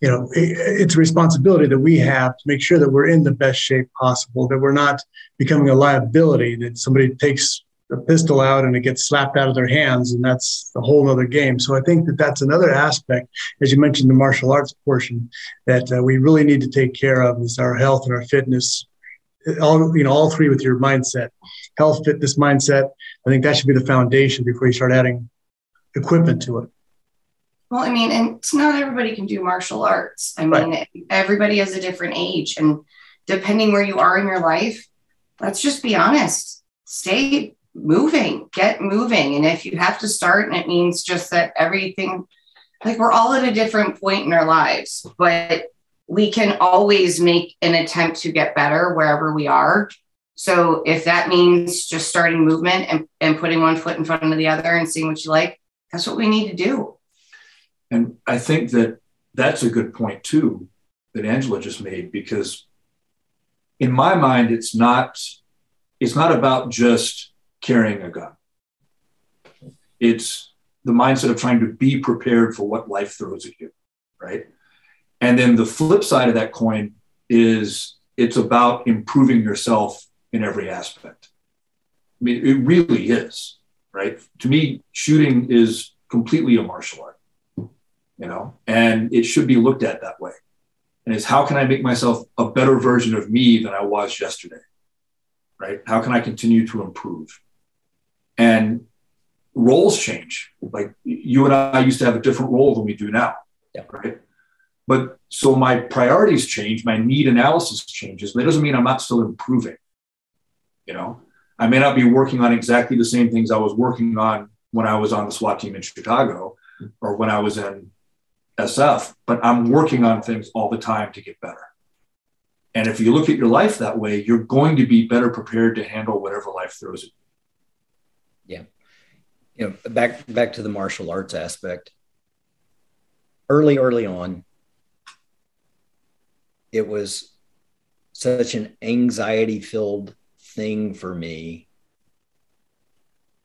Speaker 2: you know, it, it's a responsibility that we have to make sure that we're in the best shape possible, that we're not becoming a liability, that somebody takes the pistol out and it gets slapped out of their hands and that's a whole other game. So i think that that's another aspect as you mentioned the martial arts portion that uh, we really need to take care of is our health and our fitness. All you know all three with your mindset health fitness mindset i think that should be the foundation before you start adding equipment to it.
Speaker 4: Well i mean and it's not everybody can do martial arts. I mean right. everybody has a different age and depending where you are in your life let's just be honest stay moving, get moving. And if you have to start, and it means just that everything, like we're all at a different point in our lives, but we can always make an attempt to get better wherever we are. So if that means just starting movement and, and putting one foot in front of the other and seeing what you like, that's what we need to do.
Speaker 3: And I think that that's a good point too that Angela just made because in my mind it's not it's not about just carrying a gun. It's the mindset of trying to be prepared for what life throws at you, right? And then the flip side of that coin is it's about improving yourself in every aspect. I mean, it really is, right? To me, shooting is completely a martial art, you know, and it should be looked at that way. And it's how can I make myself a better version of me than I was yesterday, right? How can I continue to improve? And roles change. Like you and I used to have a different role than we do now.
Speaker 1: Yeah.
Speaker 3: Right. But so my priorities change, my need analysis changes. That doesn't mean I'm not still improving. You know, I may not be working on exactly the same things I was working on when I was on the SWAT team in Chicago or when I was in SF, but I'm working on things all the time to get better. And if you look at your life that way, you're going to be better prepared to handle whatever life throws at you
Speaker 1: you know back back to the martial arts aspect. Early early on it was such an anxiety filled thing for me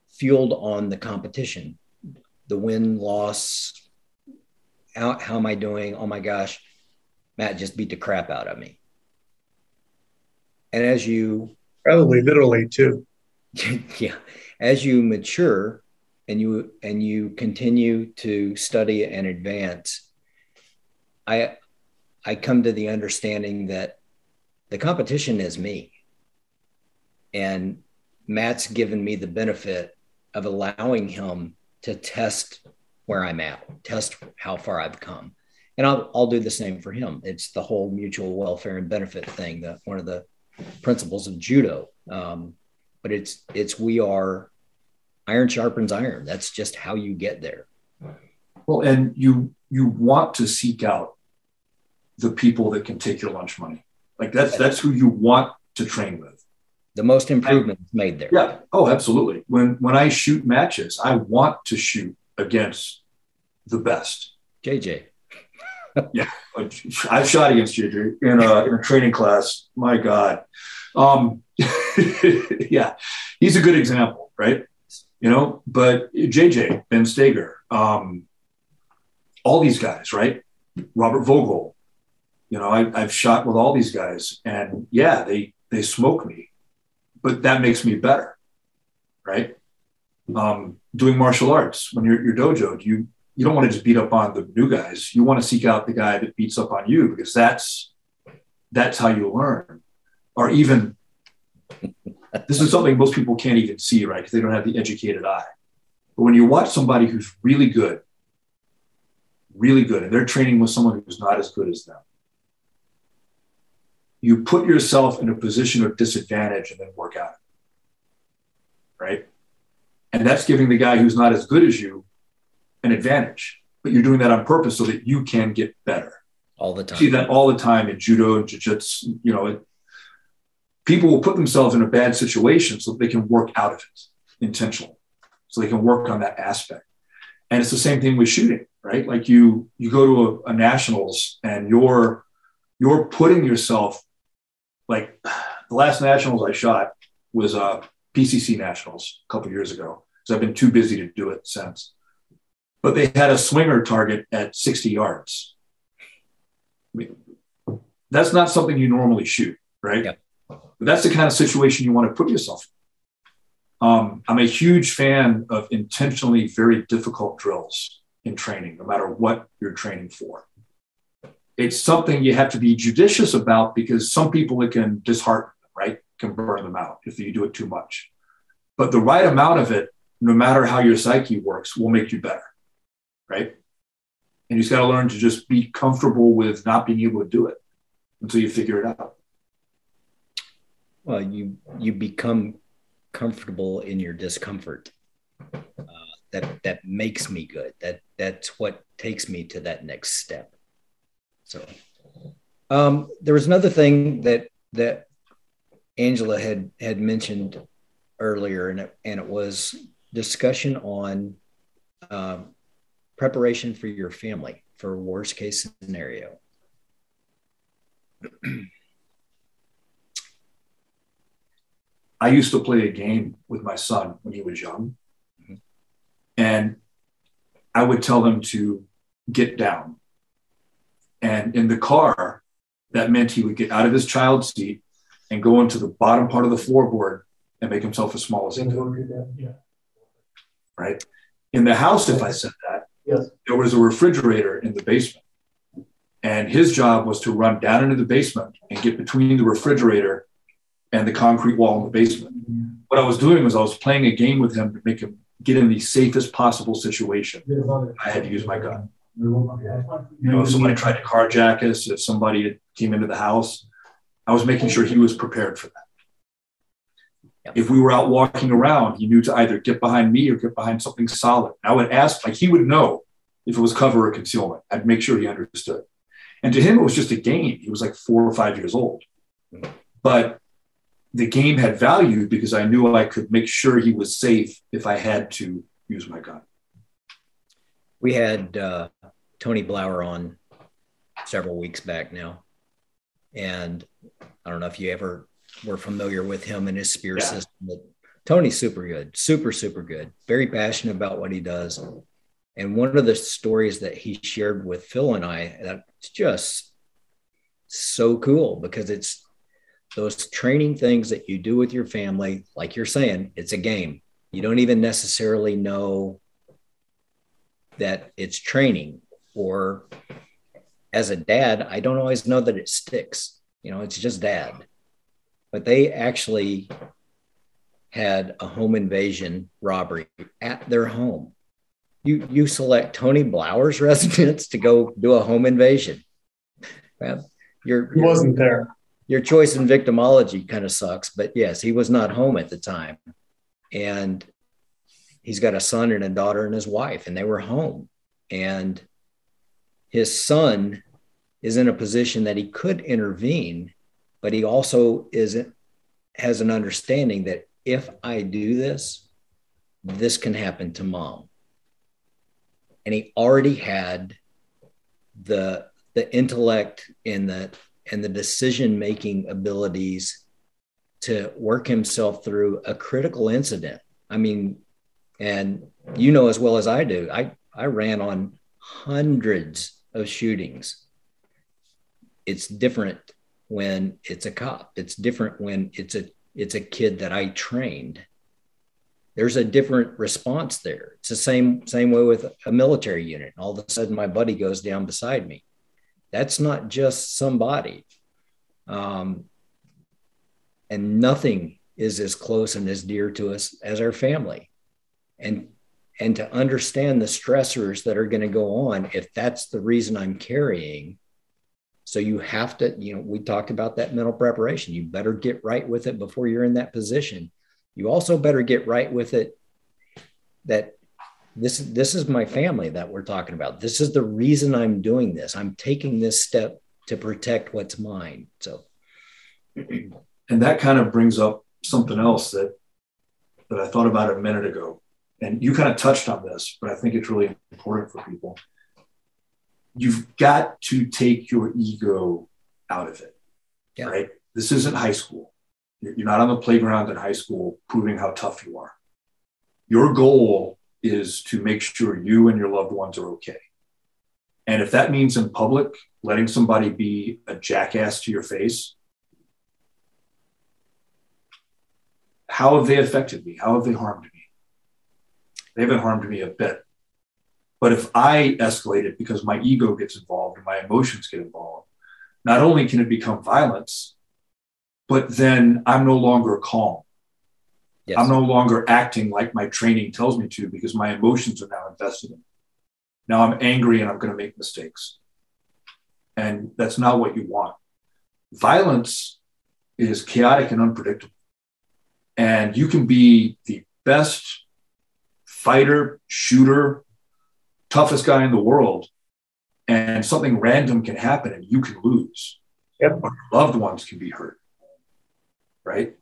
Speaker 1: fueled on the competition the win loss how, how am i doing? Oh my gosh matt just beat the crap out of me. And as you
Speaker 2: probably literally too.
Speaker 1: Yeah. As you mature and you and you continue to study and advance i i come to the understanding that the competition is me. And matt's given me the benefit of allowing him to test where i'm at test how far i've come. And i'll, I'll do the same for him. It's the whole mutual welfare and benefit thing that one of the principles of judo. Um, but it's it's we are iron sharpens iron. That's just how you get there.
Speaker 3: Well, and you you want to seek out the people that can take your lunch money. Like that's that's who you want to train with.
Speaker 1: The most improvements made there.
Speaker 3: Yeah. Oh, absolutely. When when I shoot matches, I want to shoot against the best.
Speaker 1: JJ.
Speaker 3: yeah, I've shot against JJ in a, in a training class. My God. Um, yeah, he's a good example, right? You know, but JJ, Ben Stoeger, um, all these guys, right? Robert Vogel, you know, I, I've shot with all these guys, and yeah, they they smoke me, but that makes me better, right? Um, doing martial arts when you're at your dojo, you you don't want to just beat up on the new guys. You want to seek out the guy that beats up on you because that's that's how you learn. Or even this is something most people can't even see, right? Because they don't have the educated eye. But when you watch somebody who's really good, really good, and they're training with someone who's not as good as them, you put yourself in a position of disadvantage and then work out. Right. And that's giving the guy who's not as good as you an advantage. But you're doing that on purpose so that you can get better.
Speaker 1: All the time.
Speaker 3: See that all the time in judo and jiu-jitsu, you know, it, people will put themselves in a bad situation so they can work out of it intentionally. So they can work on that aspect. And it's the same thing with shooting, right? Like you you go to a, a nationals and you're you're putting yourself like the last nationals I shot was uh, PCC nationals a couple years ago because I've been too busy to do it since. But they had a swinger target at 60 yards. I mean, that's not something you normally shoot, right? But that's the kind of situation you want to put yourself in. Um, I'm a huge fan of intentionally very difficult drills in training, no matter what you're training for it's something you have to be judicious about because some people it can dishearten them, right? Can burn them out if you do it too much. But the right amount of it, no matter how your psyche works, will make you better, right? And you just got to learn to just be comfortable with not being able to do it until you figure it out.
Speaker 1: Well, you you become comfortable in your discomfort. Uh, that that makes me good. That that's what takes me to that next step. So um, there was another thing that that Angela had had mentioned earlier, and it, and it was discussion on uh, preparation for your family for worst case scenario.
Speaker 3: I used to play a game with my son when he was young, mm-hmm. and I would tell him to get down and in the car, that meant he would get out of his child seat and go into the bottom part of the floorboard and make himself as small as he could. Yeah. Right. In the house, if I said that, yes. there was a refrigerator in the basement. And his job was to run down into the basement and get between the refrigerator and the concrete wall in the basement. Mm-hmm. What I was doing was I was playing a game with him to make him get in the safest possible situation. I had to use my gun. You know, if somebody tried to carjack us, if somebody came into the house, I was making sure he was prepared for that. Yep. If we were out walking around, he knew to either get behind me or get behind something solid. I would ask, like he would know if it was cover or concealment. I'd make sure he understood. And to him, it was just a game. He was like four or five years old. But the game had value because I knew I could make sure he was safe if I had to use my gun.
Speaker 1: We had uh, Tony Blauer on several weeks back now. And I don't know if you ever were familiar with him and his spear yeah. system, but Tony's super good, super, super good, very passionate about what he does. And one of the stories that he shared with Phil and I, that's just so cool because it's those training things that you do with your family, like you're saying, it's a game. You don't even necessarily know that it's training or as a dad, I don't always know that it sticks. You know, it's just dad. But they actually had a home invasion robbery at their home. You you select Tony Blauer's residence to go do a home invasion. Well, your,
Speaker 2: he wasn't there.
Speaker 1: Your choice in victimology kind of sucks, but yes, he was not home at the time. And he's got a son and a daughter and his wife, and they were home. And his son is in a position that he could intervene, but he also isn't has an understanding that if I do this, this can happen to mom. And he already had the the intellect and the and the decision making abilities to work himself through a critical incident. I mean, and you know as well as I do, I, I ran on hundreds of shootings. It's different when it's a cop. It's different when it's a it's a kid that I trained. There's a different response there. It's the same same way with a military unit. All of a sudden, my buddy goes down beside me. That's not just somebody. Um, and nothing is as close and as dear to us as our family. And and to understand the stressors that are going to go on if that's the reason I'm carrying. So you have to, you know, we talked about that mental preparation. You better get right with it before you're in that position. You also better get right with it that this this is my family that we're talking about. This is the reason I'm doing this. I'm taking this step to protect what's mine. So
Speaker 3: and that kind of brings up something else that that I thought about a minute ago. And you kind of touched on this, but I think it's really important for people. You've got to take your ego out of it. Yeah. Right? This isn't high school. You're not on the playground in high school proving how tough you are. Your goal is to make sure you and your loved ones are okay. And if that means in public, letting somebody be a jackass to your face, how have they affected me? How have they harmed me? They haven't harmed me a bit. But if I escalate it because my ego gets involved and my emotions get involved, not only can it become violence, but then I'm no longer calm. Yes. I'm no longer acting like my training tells me to because my emotions are now invested in. It. Now I'm angry and I'm going to make mistakes. And that's not what you want. Violence is chaotic and unpredictable. And you can be the best fighter, shooter, toughest guy in the world, and something random can happen and you can lose. Yep. Or loved ones can be hurt. Right?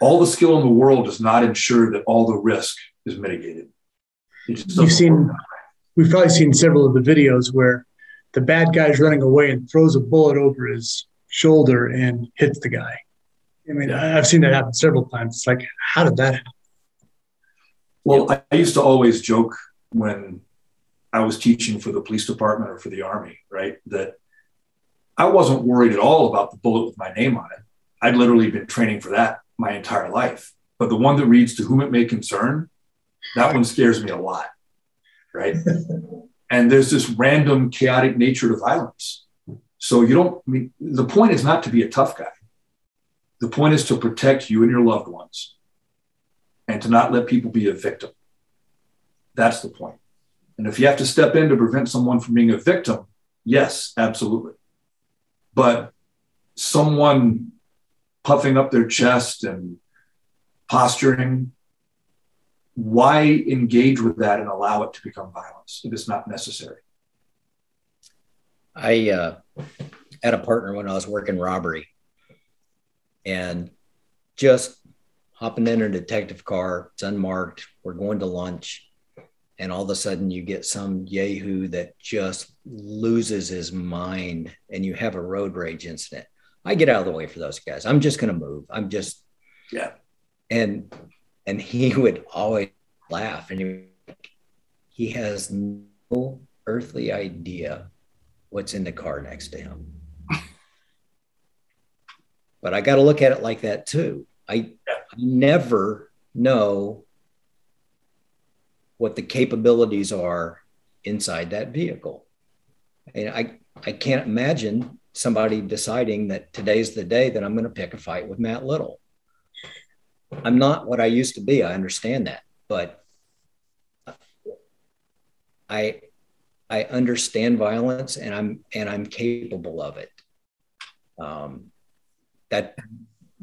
Speaker 3: All the skill in the world does not ensure that all the risk is mitigated.
Speaker 2: You've seen, we've probably seen several of the videos where the bad guy's running away and throws a bullet over his shoulder and hits the guy. I mean, I've seen that happen several times. It's like, how did that happen?
Speaker 3: Well, I used to always joke when I was teaching for the police department or for the army, right? That I wasn't worried at all about the bullet with my name on it. I'd literally been training for that my entire life. But the one that reads to whom it may concern, that one scares me a lot, right? and there's this random chaotic nature to violence. So you don't, I mean, the point is not to be a tough guy. The point is to protect you and your loved ones and to not let people be a victim. That's the point. And if you have to step in to prevent someone from being a victim, yes, absolutely. But someone puffing up their chest and posturing, why engage with that and allow it to become violence if it's not necessary?
Speaker 1: I uh, had a partner when I was working robbery and just hopping in a detective car, it's unmarked, we're going to lunch. And all of a sudden, you get some yahoo that just loses his mind, and you have a road rage incident. I get out of the way for those guys. I'm just going to move. I'm just,
Speaker 3: yeah.
Speaker 1: And and he would always laugh, and he, he has no earthly idea what's in the car next to him. but I got to look at it like that too. I, yeah. I never know what the capabilities are inside that vehicle. And I, I can't imagine somebody deciding that today's the day that I'm going to pick a fight with Matt Little. I'm not what I used to be. I understand that, but I I understand violence and I'm and I'm capable of it. Um, that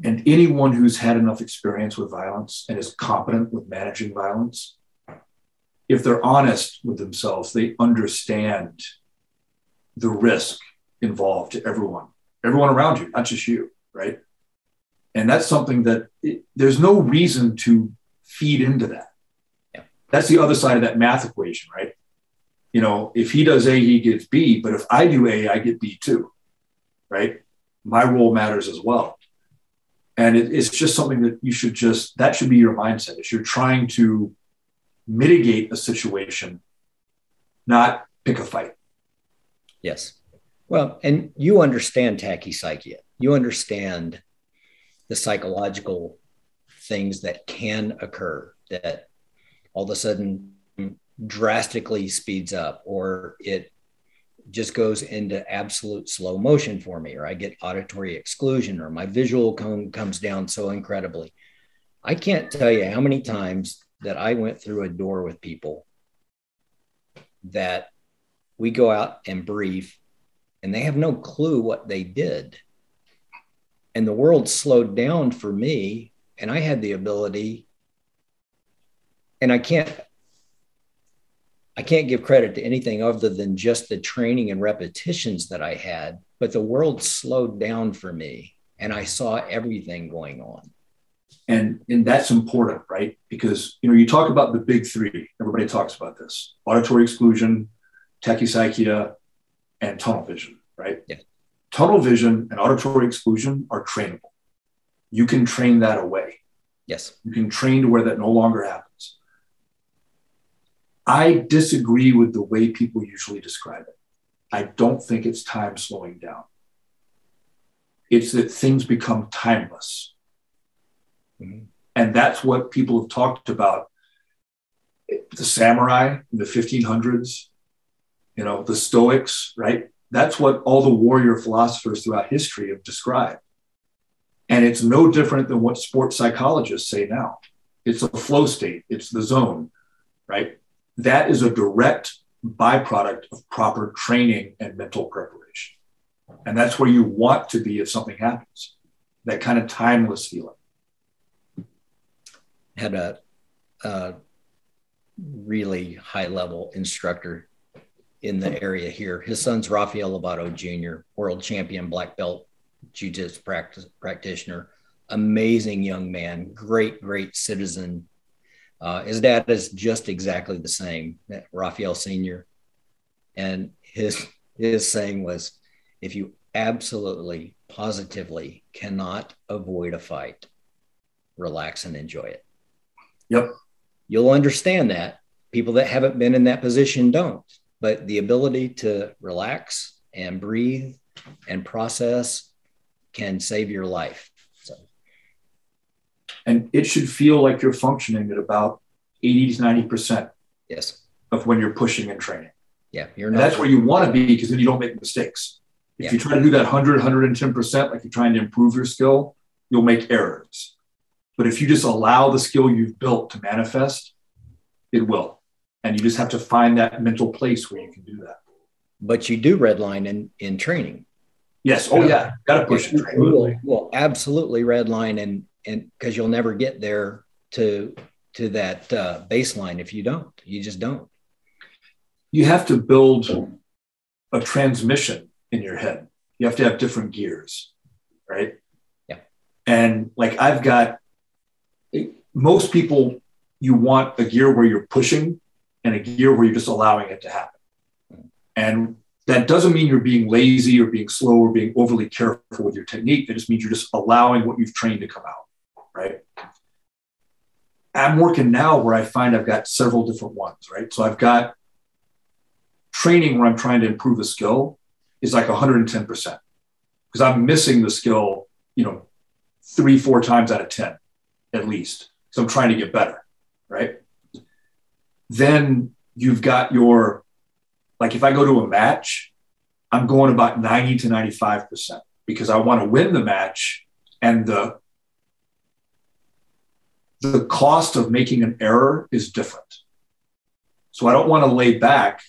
Speaker 3: and anyone who's had enough experience with violence and is competent with managing violence, if they're honest with themselves, they understand the risk involved to everyone, everyone around you, not just you, right? And that's something that it, there's no reason to feed into that. Yeah. That's the other side of that math equation, right? you know, if he does A, he gets B, but if I do A, I get B too, right? My role matters as well. And it, it's just something that you should just, that should be your mindset. If you're trying to mitigate a situation, not pick a fight.
Speaker 1: Yes. Well, and you understand tachypsychia. You understand the psychological things that can occur that all of a sudden drastically speeds up or it just goes into absolute slow motion for me or i get auditory exclusion or my visual come, comes down so incredibly i can't tell you how many times that i went through a door with people that we go out and brief and they have no clue what they did and the world slowed down for me and i had the ability and i can't I can't give credit to anything other than just the training and repetitions that I had, but the world slowed down for me and I saw everything going on.
Speaker 3: And, and that's important, right? Because you know, you talk about the big three. Everybody talks about this: auditory exclusion, tachypsychia, and tunnel vision, right?
Speaker 1: Yeah.
Speaker 3: Tunnel vision and auditory exclusion are trainable. You can train that away.
Speaker 1: Yes.
Speaker 3: You can train to where that no longer happens. I disagree with the way people usually describe it. I don't think it's time slowing down. It's that things become timeless. Mm-hmm. And that's what people have talked about. The samurai in the 1500s, you know, the Stoics, right? That's what all the warrior philosophers throughout history have described. And it's no different than what sports psychologists say now. It's a flow state, it's the zone, right? that is a direct byproduct of proper training and mental preparation. And that's where you want to be if something happens, that kind of timeless feeling.
Speaker 1: Had a, a really high level instructor in the area here. His son's Rafael Lobato Jr., world champion black belt jiu-jitsu practice, practitioner, amazing young man, great, great citizen, uh, his dad is just exactly the same, Rafael Senior, and his his saying was, if you absolutely, positively cannot avoid a fight, relax and enjoy it.
Speaker 3: Yep.
Speaker 1: You'll understand that. People that haven't been in that position don't. But the ability to relax and breathe and process can save your life.
Speaker 3: And it should feel like you're functioning at about 80 to 90%
Speaker 1: yes.
Speaker 3: of when you're pushing and training.
Speaker 1: Yeah.
Speaker 3: You're not. And that's where you want to be because then you don't make mistakes. If yeah. you try to do that 100, 110%, like you're trying to improve your skill, you'll make errors. But if you just allow the skill you've built to manifest, it will. And you just have to find that mental place where you can do that.
Speaker 1: But you do redline in, in training.
Speaker 3: Yes. Oh, yeah. Got to push it.
Speaker 1: Absolutely. Well, absolutely redline and and because you'll never get there to to that uh, baseline if you don't you just don't
Speaker 3: you have to build a transmission in your head you have to have different gears right
Speaker 1: yeah
Speaker 3: and like i've got most people you want a gear where you're pushing and a gear where you're just allowing it to happen and that doesn't mean you're being lazy or being slow or being overly careful with your technique. It just means you're just allowing what you've trained to come out right? I'm working now where I find I've got several different ones, right? So I've got training where I'm trying to improve a skill is like 110% because I'm missing the skill, you know, three, four times out of 10 at least. So I'm trying to get better, right? Then you've got your, like if I go to a match, I'm going about 90 to 95% because I want to win the match and the the cost of making an error is different. So I don't want to lay back.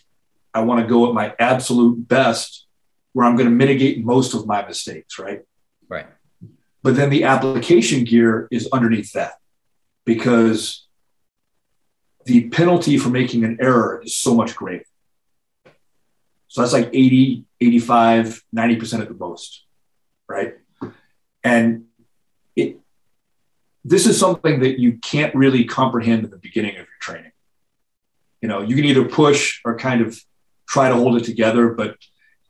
Speaker 3: I want to go at my absolute best where I'm going to mitigate most of my mistakes, right?
Speaker 1: Right.
Speaker 3: But then the application gear is underneath that because the penalty for making an error is so much greater. So that's like 80, 85, 90% at the most, right? And it, this is something that you can't really comprehend at the beginning of your training. You know, you can either push or kind of try to hold it together. But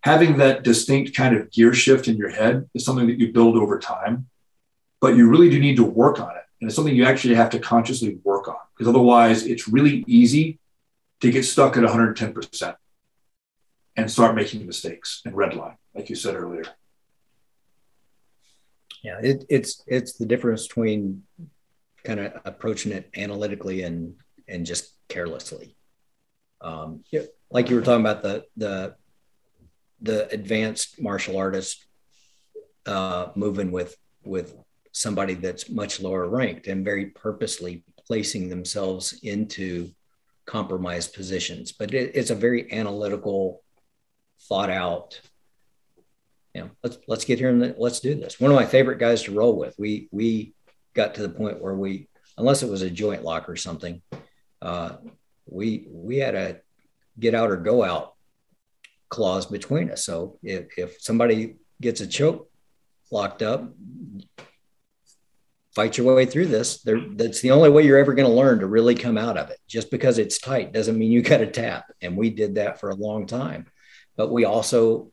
Speaker 3: having that distinct kind of gear shift in your head is something that you build over time. But you really do need to work on it. And it's something you actually have to consciously work on because otherwise it's really easy to get stuck at 110% and start making mistakes and redline, like you said earlier.
Speaker 1: Yeah, it, it's it's the difference between kind of approaching it analytically and and just carelessly. Um, like you were talking about the the the advanced martial artist uh, moving with with somebody that's much lower ranked and very purposely placing themselves into compromised positions. But it, it's a very analytical, thought out. You know, let's let's get here and let's do this. One of my favorite guys to roll with. We we got to the point where we, unless it was a joint lock or something, uh, we we had a get out or go out clause between us. So if if somebody gets a choke locked up, fight your way through this. That's the only way you're ever going to learn to really come out of it. Just because it's tight doesn't mean you got to tap. And we did that for a long time. But we also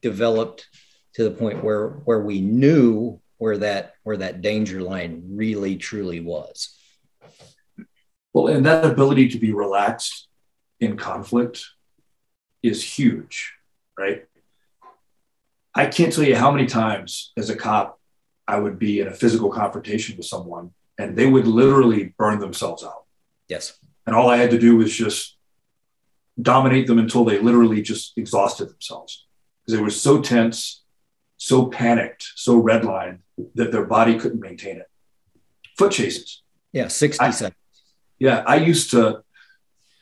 Speaker 1: developed to the point where where we knew where that where that danger line really truly was.
Speaker 3: Well, and that ability to be relaxed in conflict is huge, right? I can't tell you how many times as a cop I would be in a physical confrontation with someone and they would literally burn themselves out.
Speaker 1: Yes.
Speaker 3: And all I had to do was just dominate them until they literally just exhausted themselves because they were so tense, so panicked, so redlined that their body couldn't maintain it. Foot chases.
Speaker 1: Yeah, 60 I, seconds.
Speaker 3: Yeah, I used to,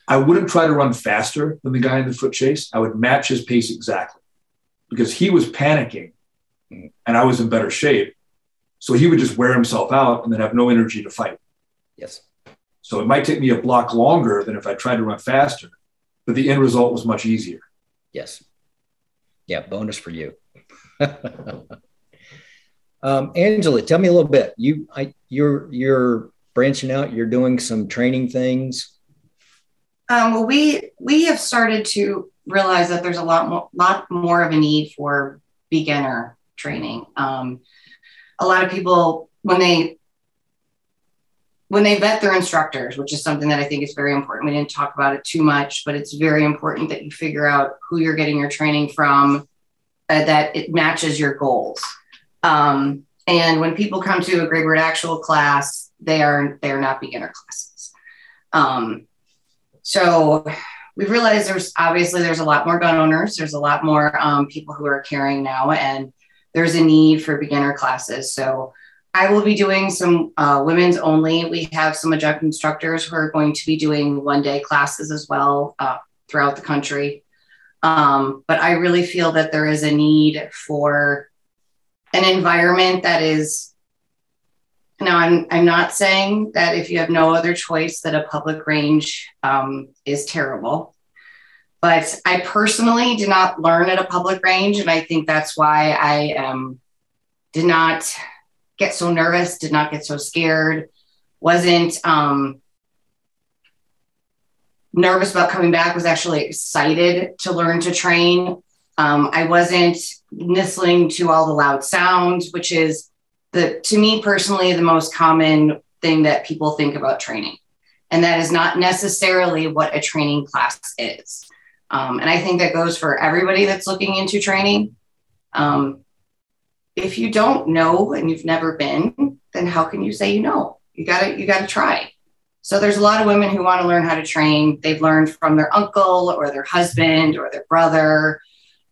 Speaker 3: I wouldn't try to run faster than the guy in the foot chase. I would match his pace exactly because he was panicking mm-hmm. and I was in better shape. So he would just wear himself out and then have no energy to fight.
Speaker 1: Yes.
Speaker 3: So it might take me a block longer than if I tried to run faster, but the end result was much easier.
Speaker 1: Yes. Yeah, bonus for you. um, Angela, tell me a little bit. You, I, you're you're branching out. You're doing some training things.
Speaker 4: Um, well, we we have started to realize that there's a lot more lot more of a need for beginner training. Um, a lot of people when they when they vet their instructors, which is something that I think is very important. We didn't talk about it too much, but it's very important that you figure out who you're getting your training from, uh, that it matches your goals. Um, and when people come to a Graybeard actual class, they are they are not beginner classes. Um, so we've realized there's obviously there's a lot more gun owners. There's a lot more um, people who are carrying now, and there's a need for beginner classes. So I will be doing some uh, women's only. We have some adjunct instructors who are going to be doing one day classes as well uh, throughout the country. Um, but I really feel that there is a need for an environment that is. Now, I'm, I'm not saying that if you have no other choice, that a public range um, is terrible. But I personally did not learn at a public range. And I think that's why I um, did not get so nervous, did not get so scared, wasn't um, nervous about coming back, was actually excited to learn to train. Um, I wasn't listening to all the loud sounds, which is the to me personally the most common thing that people think about training. And that is not necessarily what a training class is. Um, and I think that goes for everybody that's looking into training. Um, if you don't know and you've never been, then how can you say you know? You gotta you gotta try. So there's a lot of women who want to learn how to train. They've learned from their uncle or their husband or their brother,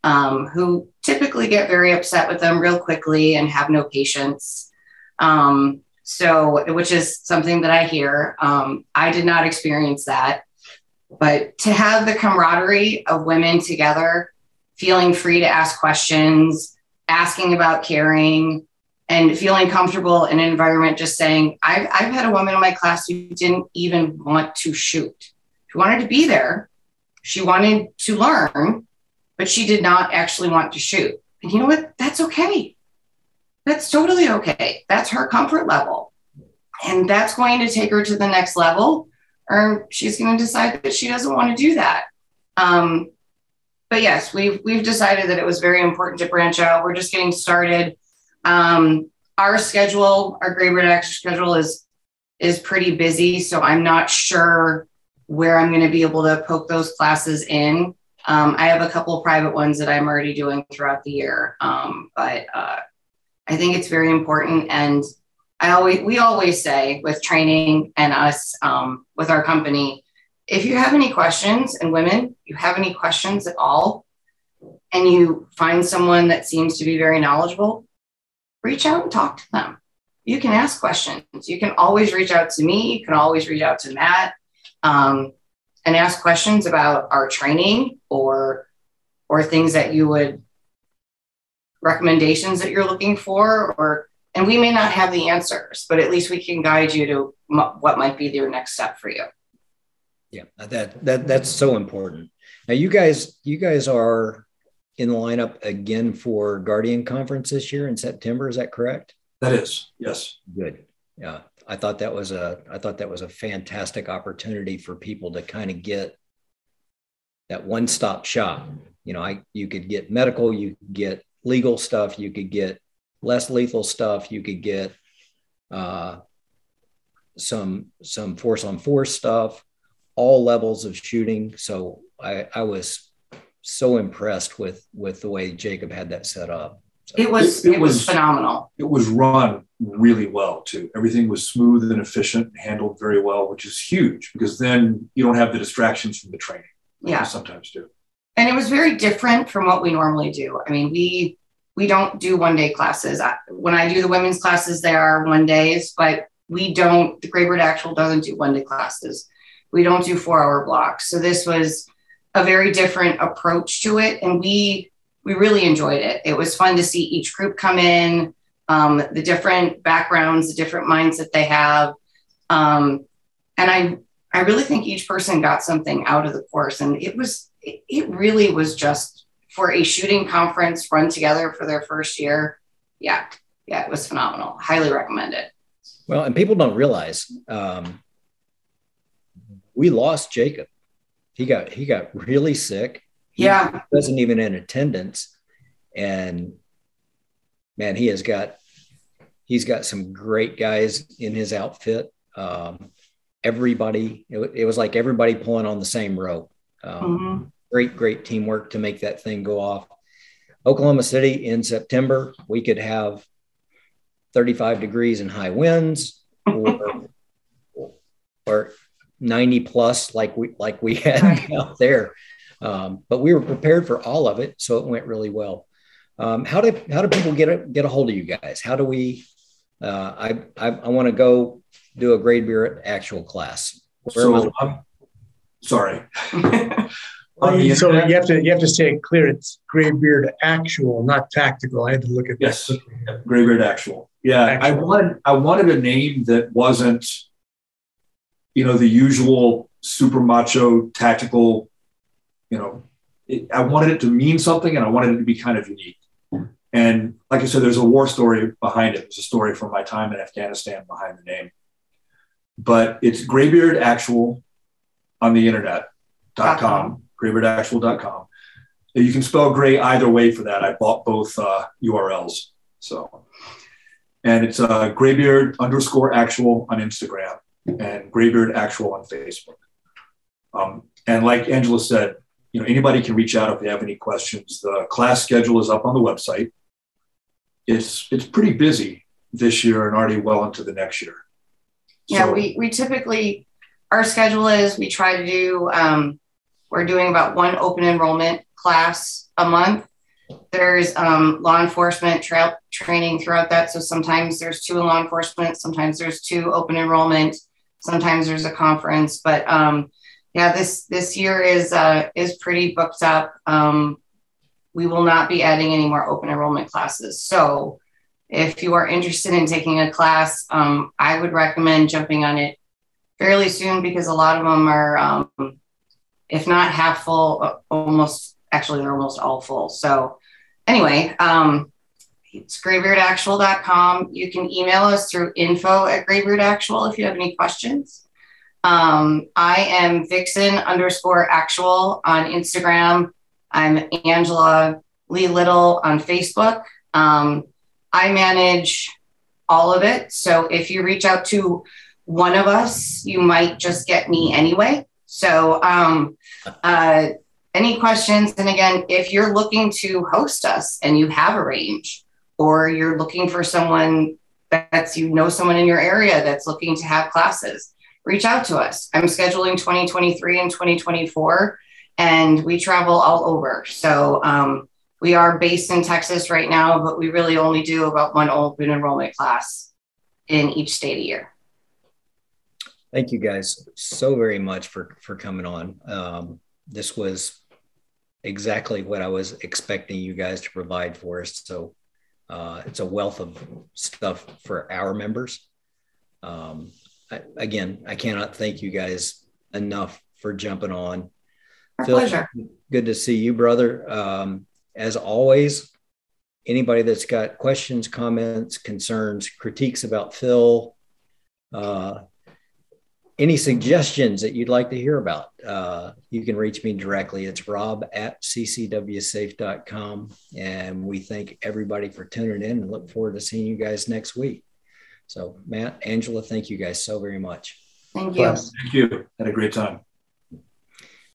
Speaker 4: um, who typically get very upset with them real quickly and have no patience. Um, so, which is something that I hear. Um, I did not experience that. But to have the camaraderie of women together, feeling free to ask questions, asking about caring, and feeling comfortable in an environment just saying, I've, I've had a woman in my class who didn't even want to shoot. She wanted to be there. She wanted to learn, but she did not actually want to shoot. And you know what? That's okay. That's totally okay. That's her comfort level. And that's going to take her to the next level or she's going to decide that she doesn't want to do that. Um, but yes, we've we've decided that it was very important to branch out. We're just getting started. Um, our schedule, our Graybeard Action schedule is is pretty busy, so I'm not sure where I'm going to be able to poke those classes in. Um, I have a couple private ones that I'm already doing throughout the year, um, but uh, I think it's very important. And I always we always say with training and us um, with our company, if you have any questions, and women, you have any questions at all, and you find someone that seems to be very knowledgeable, reach out and talk to them. You can ask questions. You can always reach out to me. You can always reach out to Matt um, and ask questions about our training or or things that you would recommendations that you're looking for or and we may not have the answers but at least we can guide you to m- what might be your next step for you.
Speaker 1: Yeah that that that's so important. Now you guys you guys are in the lineup again for guardian conference this year in september is that correct?
Speaker 3: That is yes.
Speaker 1: Good. Yeah i thought that was a i thought that was a fantastic opportunity for people to kind of get that one-stop shop. You know i you could get medical you could get legal stuff you could get less lethal stuff you could get uh, some some force on force stuff all levels of shooting. So i i was so impressed with with the way jacob had that set up. So.
Speaker 4: it was it, it, was, was phenomenal.
Speaker 3: it was run really well too. Everything was smooth and efficient handled very well which is huge because then you don't have the distractions from the training
Speaker 4: yeah.
Speaker 3: sometimes do.
Speaker 4: And it was very different from what we normally do. I mean we we don't do one day classes. When i do the women's classes they are one days but we don't the Graybeard actual doesn't do one day classes. We don't do four hour blocks. So this was a very different approach to it and we we really enjoyed it. It was fun to see each group come in um, the different backgrounds the different minds that they have um, and i I really think each person got something out of the course. And it was, it really was just for a shooting conference run together for their first year. Yeah. Yeah. It was phenomenal. Highly recommend it.
Speaker 1: Well, and people don't realize um, we lost Jacob. He got, he got really sick. He
Speaker 4: yeah.
Speaker 1: wasn't even in attendance. And man, he has got, he's got some great guys in his outfit. Um, everybody, it, it, was like everybody pulling on the same rope. Um, mm-hmm. Great, great teamwork to make that thing go off. Oklahoma City in September, we could have 35 degrees and high winds or, or 90 plus like we like we had out there. Um, but we were prepared for all of it, so it went really well. Um, how do how do people get a, get a hold of you guys? How do we? Uh, I I, I want to go do a Graybeard actual class.
Speaker 3: Where so, um, Oh, sorry.
Speaker 2: so you have to you have to say it clear. It's Graybeard actual, not tactical. I had to look at
Speaker 3: yes, that. Graybeard actual. Yeah, actual. I wanted I wanted a name that wasn't, you know, the usual super macho tactical. You know, it, I wanted it to mean something, and I wanted it to be kind of unique. And like I said, there's a war story behind it. There's a story from my time in Afghanistan behind the name but it's Graybeard Actual on the internet.com, graybeardactual.com. You can spell gray either way for that. I bought both uh, URLs. So, and it's uh, Graybeard underscore actual on Instagram and Graybeard actual on Facebook. Um, and like Angela said, you know, anybody can reach out if they have any questions. The class schedule is up on the website. It's it's pretty busy this year and already well into the next year.
Speaker 4: Yeah, so, we we typically our schedule is we try to do um, we're doing about one open enrollment class a month. There's um, law enforcement training throughout that. So sometimes there's two in law enforcement, sometimes there's two open enrollment, sometimes there's a conference. But um, yeah, this this year is uh, is pretty booked up. Um, we will not be adding any more open enrollment classes. So if you are interested in taking a class, um, I would recommend jumping on it fairly soon because a lot of them are, um, if not half full, uh, almost actually they're almost all full. So anyway, um, it's graybeardactual.com. You can email us through info at graybeardactual if you have any questions. Um, I am vixen underscore actual on Instagram. I'm Angela Lee Little on Facebook. Um, I manage all of it. So if you reach out to one of us, you might just get me anyway. So, um, uh, any questions? And again, if you're looking to host us and you have a range, or you're looking for someone that's you know someone in your area that's looking to have classes, reach out to us. I'm scheduling 2023 and 2024, and we travel all over. So um, we are based in Texas right now, but we really only do about one open enrollment class in each state a year.
Speaker 1: Thank you guys so very much for for coming on. Um, this was exactly what I was expecting you guys to provide for us. So uh, it's a wealth of stuff for our members. Um, I, again, I cannot thank you guys enough for jumping on.
Speaker 4: Our Phil, pleasure.
Speaker 1: Good to see you, brother. Um, as always, anybody that's got questions, comments, concerns, critiques about Phil, uh, any suggestions that you'd like to hear about, uh, you can reach me directly. It's rob at ccwsafe.com. And we thank everybody for tuning in and look forward to seeing you guys next week. So, Matt, Angela, thank you guys so very much.
Speaker 4: Thank you.
Speaker 3: Thank you. Had a great time.